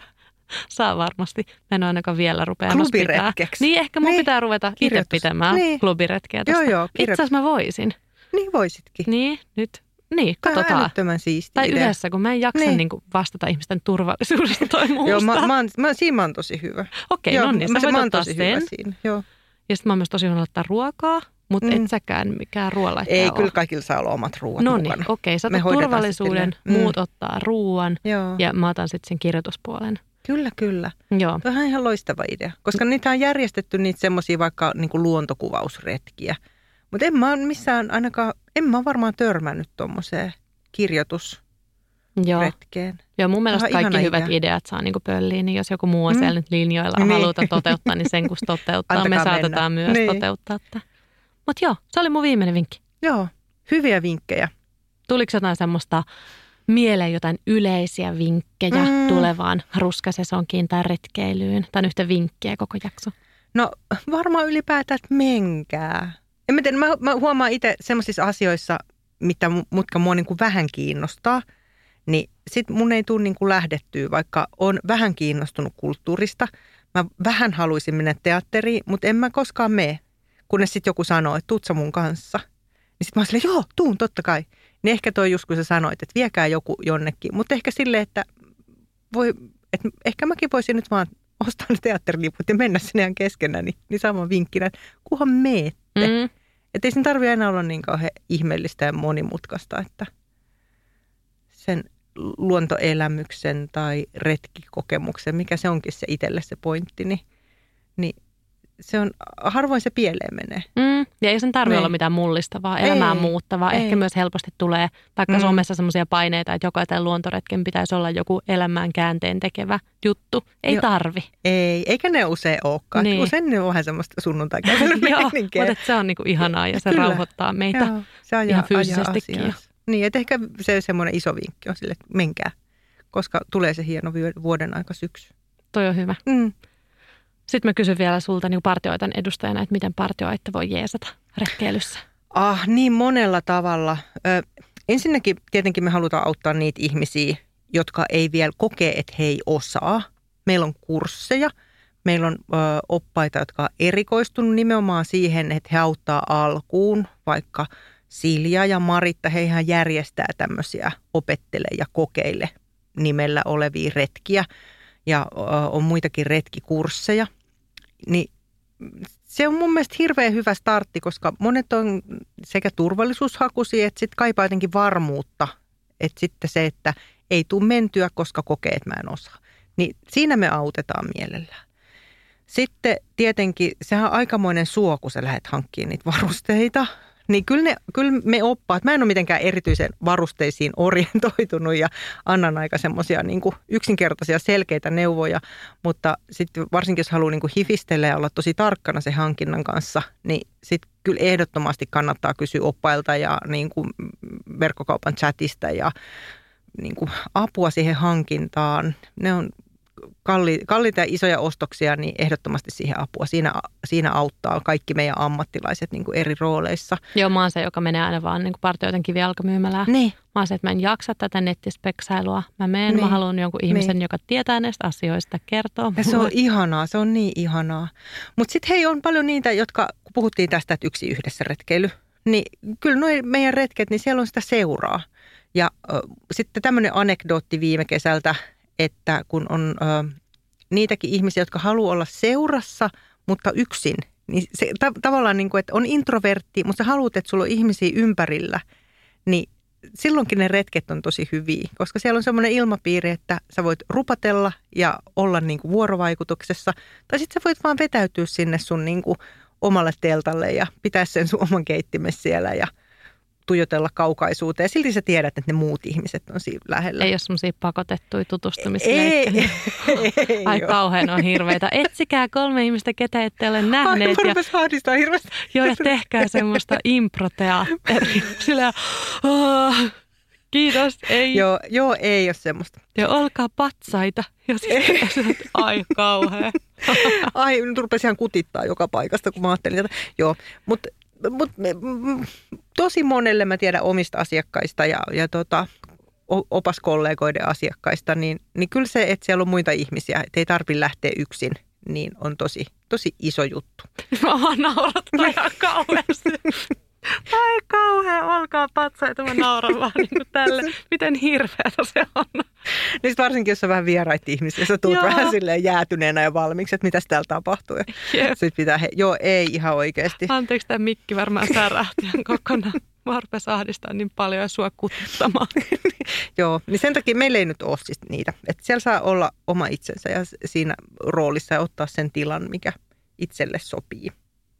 saa varmasti. Mä en ainakaan vielä pitää. Klubiretkeksi. Niin, ehkä mun Niin, pitää ruveta itse pitämään Niin. klubiretkeä joo, tästä. joo, Itse kirjoitus. asiassa mä voisin. Niin voisitkin. Niin, nyt. Niin, Tämä on katsotaan. älyttömän siisti Tai idea. yhdessä, kun mä en jaksa Niin. niin. Niin vastata ihmisten turvallisuudesta tai muusta. Joo, mä, mä, oon, mä, siinä mä oon tosi hyvä. Okei, Joo, no niin, mä, sä mä oon tosi sen. hyvä siinä. Joo. Ja sitten mä oon myös tosi hyvä laittaa ruokaa, mutta Mm. et säkään mikään ruoanlaittaja Ei, ole. kyllä kaikilla saa olla omat ruuat No niin, okei. Sä hoidetaan se turvallisuuden, silleen. Mm. muut ottaa ruoan Joo, ja mä otan sitten sen kirjoituspuolen. Kyllä, kyllä. Joo. Tuo on ihan loistava idea, koska niitä on järjestetty niitä semmoisia vaikka niin kuin luontokuvausretkiä. Mutta en mä missään ainakaan, en mä varmaan törmännyt tuommoiseen kirjoitusretkeen. Joo. Joo, mun mielestä ihana kaikki hyvät idea. ideat saa niinku pölliin, niin jos joku muu on Mm. siellä nyt linjoilla Niin. niin. haluta toteuttaa, niin sen kun toteuttaa, me Antakaa saatetaan mennä. myös Niin. toteuttaa tämä. Mutta joo, se oli mun viimeinen vinkki. Joo, hyviä vinkkejä. Tuliko jotain semmoista mieleen jotain yleisiä vinkkejä Mm. tulevaan ruskasesonkiin tai retkeilyyn? Tai yhtä vinkkiä koko jakso? No varmaan ylipäätään, että menkää. En mä, tiedä, mä, mä huomaan itse semmoisissa asioissa, mitä, mutka mua niin kuin vähän kiinnostaa, niin sit mun ei tule niin kuin lähdettyä, vaikka on vähän kiinnostunut kulttuurista. Mä vähän haluaisin mennä teatteriin, mutta en mä koskaan mene, kunnes sitten joku sanoo, että tuut mun kanssa. Niin sitten mä oon silleen, joo, tuun totta kai. Niin ehkä toi just kun sä sanoit, että viekää joku jonnekin. Mutta ehkä silleen, että, voi, että ehkä mäkin voisin nyt vaan ostaa ne teatteriliput ja mennä sinne ihan keskenään, niin, niin saman vinkkinä, että kunhan meette. Mm. Että ei sen tarvitse enää olla niin kauhean ihmeellistä ja monimutkaista, että sen luontoelämyksen tai retkikokemuksen, mikä se onkin se itselle se pointti, niin, niin se on, harvoin se pieleen menee. Mm. Ja ei sen tarvitse Niin. olla mitään mullistavaa, elämää Ei, muuttavaa. ei. Ehkä myös helposti tulee vaikka Mm. somessa semmoisia paineita, että jokaisen luontoretken pitäisi olla joku elämään käänteen tekevä juttu. Ei Joo. tarvi. Ei, eikä ne usein olekaan. Niin. Usein ne on vähän semmoista Joo, sunnuntai-meininkiä. mutta se on niinku ihanaa ja se Kyllä. rauhoittaa meitä. Joo, se ajaa, ihan fyysisestikin ajaa. Niin, että ehkä se semmoinen iso vinkki on sille, että menkää, koska tulee se hieno vuoden aika syksy. Toi on hyvä. Mm. Sitten mä kysyn vielä sulta niin partioitan edustajana, että miten partioitte voi jeesata retkeilyssä. Ah, niin monella tavalla. Ö, ensinnäkin tietenkin me halutaan auttaa niitä ihmisiä, jotka ei vielä kokee, että he ei osaa. Meillä on kursseja, meillä on ö, oppaita, jotka on erikoistunut nimenomaan siihen, että he auttaa alkuun, vaikka Silja ja Maritta, heihän järjestää tämmöisiä opettele ja kokeile nimellä olevia retkiä ja ö, on muitakin retkikursseja. Niin se on mun mielestä hirveän hyvä startti, koska monet on sekä turvallisuushakuisia, että sitten kaipaa jotenkin varmuutta. Että sitten se, että ei tule mentyä, koska kokee, että mä en osaa. Niin siinä me autetaan mielellään. Sitten tietenkin, sehän on aikamoinen suo, kun sä lähdet hankkimaan niitä varusteita. Niin kyllä, ne, kyllä me oppaat, mä en ole mitenkään erityisen varusteisiin orientoitunut ja annan aika semmoisia niin yksinkertaisia selkeitä neuvoja, mutta sitten varsinkin jos haluaa niin kuin hifistellä ja olla tosi tarkkana se hankinnan kanssa, niin sitten kyllä ehdottomasti kannattaa kysyä oppailta ja niin kuin verkkokaupan chatista ja niin kuin apua siihen hankintaan. Ne on kalli, kalliita ja isoja ostoksia, niin ehdottomasti siihen apua. Siinä, siinä auttaa kaikki meidän ammattilaiset niin kuin eri rooleissa. Joo, mä oon se, joka menee aina vaan niin partioiden kivijalkamyymälään. Niin. Mä oon se, että mä en jaksa tätä nettispeksailua. Mä menen, niin. mä haluan jonkun ihmisen, niin. joka tietää näistä asioista, kertoo. Ja se on ihanaa, se on niin ihanaa. Mutta sitten hei, on paljon niitä, jotka, kun puhuttiin tästä, että yksi yhdessä retkeily, niin kyllä noi meidän retket, niin siellä on sitä seuraa. Ja äh, sitten tämmöinen anekdootti viime kesältä, että kun on ö, niitäkin ihmisiä, jotka haluaa olla seurassa, mutta yksin, niin se ta- tavallaan niin kuin, että on introvertti, mutta sä haluat, että sulla on ihmisiä ympärillä, niin silloinkin ne retket on tosi hyviä, koska siellä on semmoinen ilmapiiri, että sä voit rupatella ja olla niin kuin vuorovaikutuksessa, tai sitten sä voit vaan vetäytyä sinne sun niin kuin omalle teltalle ja pitää sen sun oman keittimessä siellä ja – tuijotella kaukaisuuteen. Silti sä tiedät, että ne muut ihmiset on siinä lähellä. Ei ole semmoisia pakotettuja tutustumisleikkejä. Ei, ei, Ai kauhean on hirveitä. Etsikää kolme ihmistä, ketä ette ole nähneet. Ai, ja, hahdistaa hirveästi. Joo, ja tehkää semmoista improteatteria. Sillä oh, kiitos, ei. Joo, joo, ei ole semmoista. Ja olkaa patsaita. Ja sitten ai kauhean. ai, nyt rupesi ihan kutittaa joka paikasta, kun mä ajattelin, että joo. Mutta mutta tosi monelle mä tiedän omista asiakkaista ja, ja tota, opaskollegoiden asiakkaista, niin, niin kyllä se, että siellä on muita ihmisiä, että ei tarvitse lähteä yksin, niin on tosi, tosi iso juttu. Mä naurattaa ihan kauheasti. Ai kauhean, olkaa patsaita, mä nauran vaan niin kuin tälle. Miten hirveätä se on. Niin varsinkin, jos on vähän vieraita ihmisiä, sä tulet vähän silleen jäätyneenä ja valmiiksi, että mitä täällä tapahtuu. Ja sit pitää, he, joo, ei ihan oikeasti. Anteeksi, tämä mikki varmaan särähti kokonaan. Mä ahdistaa niin paljon ja sua kuttamaan. joo, niin sen takia meillä ei nyt ole siis niitä. Että siellä saa olla oma itsensä ja siinä roolissa ja ottaa sen tilan, mikä itselle sopii.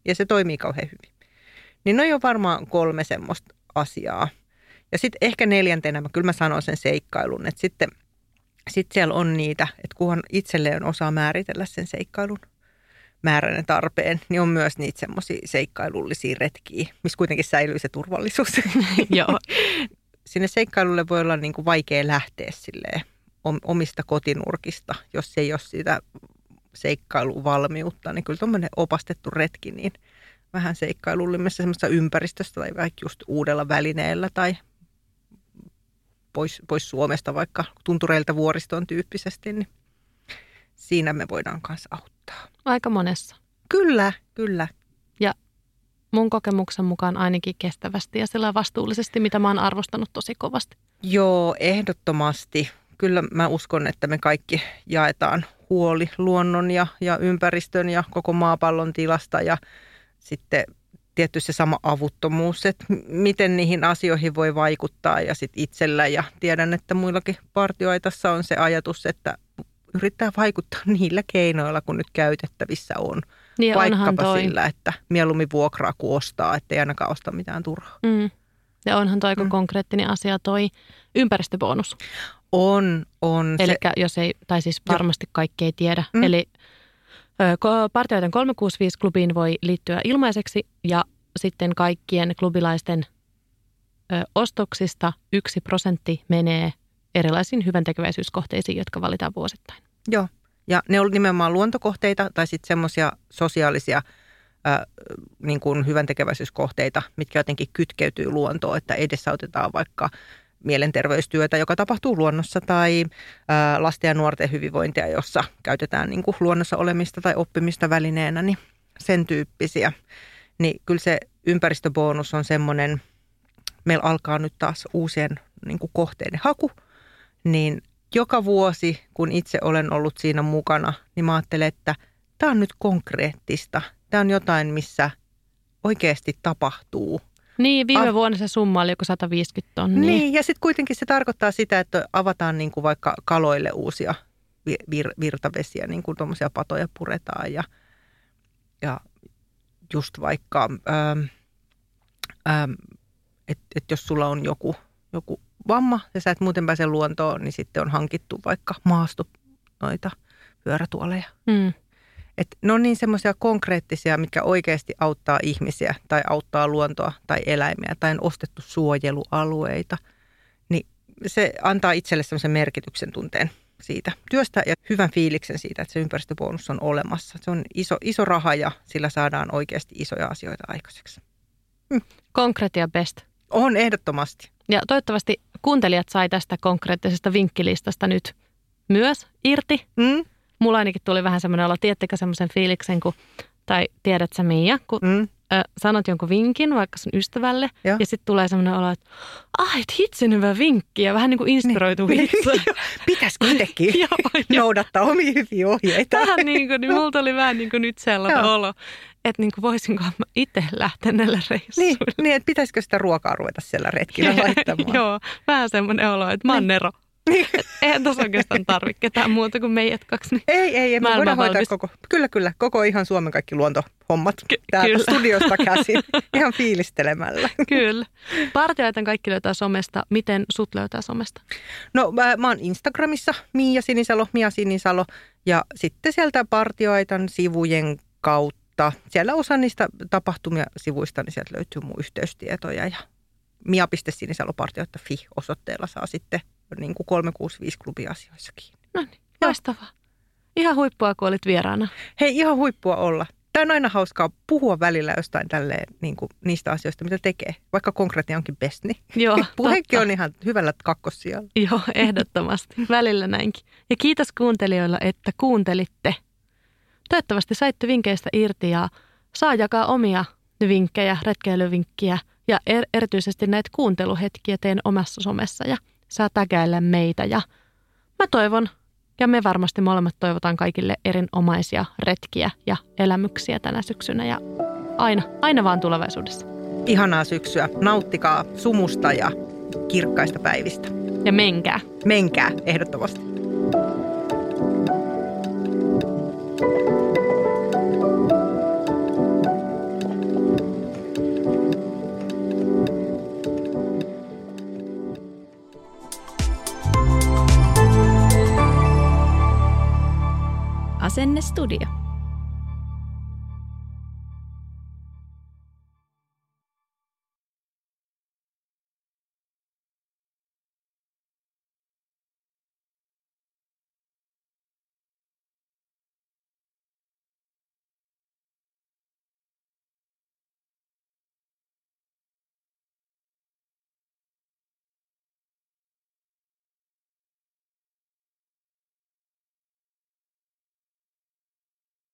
Ja se toimii kauhean hyvin. Niin ne on varmaan kolme semmoista asiaa. Ja sitten ehkä neljäntenä, mä kyllä mä sanon sen seikkailun, että sitten sit siellä on niitä, että kunhan itselleen osaa määritellä sen seikkailun määräinen tarpeen, niin on myös niitä semmoisia seikkailullisia retkiä, missä kuitenkin säilyy se turvallisuus. Joo. Sinne seikkailulle voi olla niin kuin vaikea lähteä silleen omista kotinurkista, jos ei ole sitä seikkailuvalmiutta, niin kyllä tuommoinen opastettu retki, niin – vähän seikkailullimmassa semmoista ympäristöstä tai vaikka just uudella välineellä tai pois, pois Suomesta vaikka tuntureilta vuoristoon tyyppisesti, niin siinä me voidaan kanssa auttaa. Aika monessa. Kyllä, kyllä. Ja mun kokemuksen mukaan ainakin kestävästi ja sillä vastuullisesti, mitä mä oon arvostanut tosi kovasti. Joo, ehdottomasti. Kyllä mä uskon, että me kaikki jaetaan huoli luonnon ja, ja ympäristön ja koko maapallon tilasta ja sitten tietty se sama avuttomuus, että miten niihin asioihin voi vaikuttaa ja sitten itsellä. Ja tiedän, että muillakin partioitassa on se ajatus, että yrittää vaikuttaa niillä keinoilla, kun nyt käytettävissä on. Niin Vaikkapa toi. sillä, että mieluummin vuokraa kuin ostaa, ettei ainakaan osta mitään turhaa. Mm. Ja onhan toi mm. konkreettinen asia toi ympäristöbonus. On, on. Eli se... jos ei, tai siis varmasti kaikki ei tiedä. Mm. Eli Partioiden 365-klubiin voi liittyä ilmaiseksi ja sitten kaikkien klubilaisten ostoksista yksi prosentti menee erilaisiin hyväntekeväisyyskohteisiin, jotka valitaan vuosittain. Joo, ja ne on nimenomaan luontokohteita tai sitten semmoisia sosiaalisia äh, niin kuin hyväntekeväisyyskohteita, mitkä jotenkin kytkeytyy luontoon, että edesautetaan vaikka – mielenterveystyötä, joka tapahtuu luonnossa, tai lasten ja nuorten hyvinvointia, jossa käytetään niin kuin luonnossa olemista tai oppimista välineenä, niin sen tyyppisiä. Niin kyllä se ympäristöbonus on semmoinen, meillä alkaa nyt taas uusien niin kuin kohteiden haku, niin joka vuosi, kun itse olen ollut siinä mukana, niin mä ajattelen, että tämä on nyt konkreettista. Tämä on jotain, missä oikeasti tapahtuu – niin, viime ah. vuonna se summa oli joku 150 tonnia. Niin, ja sitten kuitenkin se tarkoittaa sitä, että avataan niin kuin vaikka kaloille uusia vir- virtavesiä, niin kuin tuommoisia patoja puretaan ja ja just vaikka, ähm, ähm, että et jos sulla on joku, joku vamma ja sä et muuten pääse luontoon, niin sitten on hankittu vaikka maasto noita pyörätuoleja. Mm. Et ne on niin semmoisia konkreettisia, mitkä oikeasti auttaa ihmisiä tai auttaa luontoa tai eläimiä tai on ostettu suojelualueita. Niin se antaa itselle semmoisen merkityksen tunteen siitä työstä ja hyvän fiiliksen siitä, että se ympäristöbonus on olemassa. Se on iso, iso raha ja sillä saadaan oikeasti isoja asioita aikaiseksi. Konkretia best. On ehdottomasti. Ja toivottavasti kuuntelijat sai tästä konkreettisesta vinkkilistasta nyt myös irti. Mm? Mulla ainakin tuli vähän semmoinen olo, tiedättekö semmoisen fiiliksen, kun, tai tiedät sä Mia, kun Mm? ö, sanot jonkun vinkin vaikka sun ystävälle, Joo. ja sitten tulee semmoinen olo, että ai, et hitsin hyvä vinkki, ja vähän niin kuin inspiroituu niin. itse. Pitäisikö itsekin noudattaa omia hyviä ohjeita? Vähän niin kuin, niin mulla tuli vähän niin kuin nyt sellainen Joo. olo, että niin kuin voisinko mä itse lähteä näille Niin, reissuille. niin, että pitäisikö sitä ruokaa ruveta siellä retkillä laittamaan? Joo, vähän semmoinen olo, että mä oon Nero. Niin. Eihän tuossa oikeastaan tarvitse ketään muuta kuin meidät kaksi. Niin. Ei, ei, ei. Me voidaan hoitaa koko, kyllä, kyllä, koko ihan Suomen kaikki luontohommat Ky- täältä kyllä. studiosta käsin, ihan fiilistelemällä. Kyllä. Partioitan kaikki löytää somesta. Miten sut löytää somesta? No mä, mä oon Instagramissa Miia Sinisalo, Mia Sinisalo ja sitten sieltä partioaitan sivujen kautta. Siellä osa niistä tapahtumia sivuista, niin sieltä löytyy mun yhteystietoja ja mia.sinisalopartioita.fi osoitteella saa sitten niin kuin 365 klubiasioissakin. No niin, loistavaa. Ihan huippua, kun olit vieraana. Hei, ihan huippua olla. Tämä on aina hauskaa puhua välillä jostain tälleen, niin kuin niistä asioista, mitä tekee. Vaikka konkreettia onkin best, niin Joo, puhekin totta. on ihan hyvällä kakkossijalla. Joo, ehdottomasti. Välillä näinkin. Ja kiitos kuuntelijoilla, että kuuntelitte. Toivottavasti saitte vinkkeistä irti ja saa jakaa omia vinkkejä, retkeilyvinkkiä ja er- erityisesti näitä kuunteluhetkiä teen omassa somessa ja saa tägäillä meitä. Ja mä toivon, ja me varmasti molemmat toivotaan kaikille erinomaisia retkiä ja elämyksiä tänä syksynä ja aina, aina vaan tulevaisuudessa. Ihanaa syksyä. Nauttikaa sumusta ja kirkkaista päivistä. Ja menkää. Menkää ehdottomasti. Asennestudio.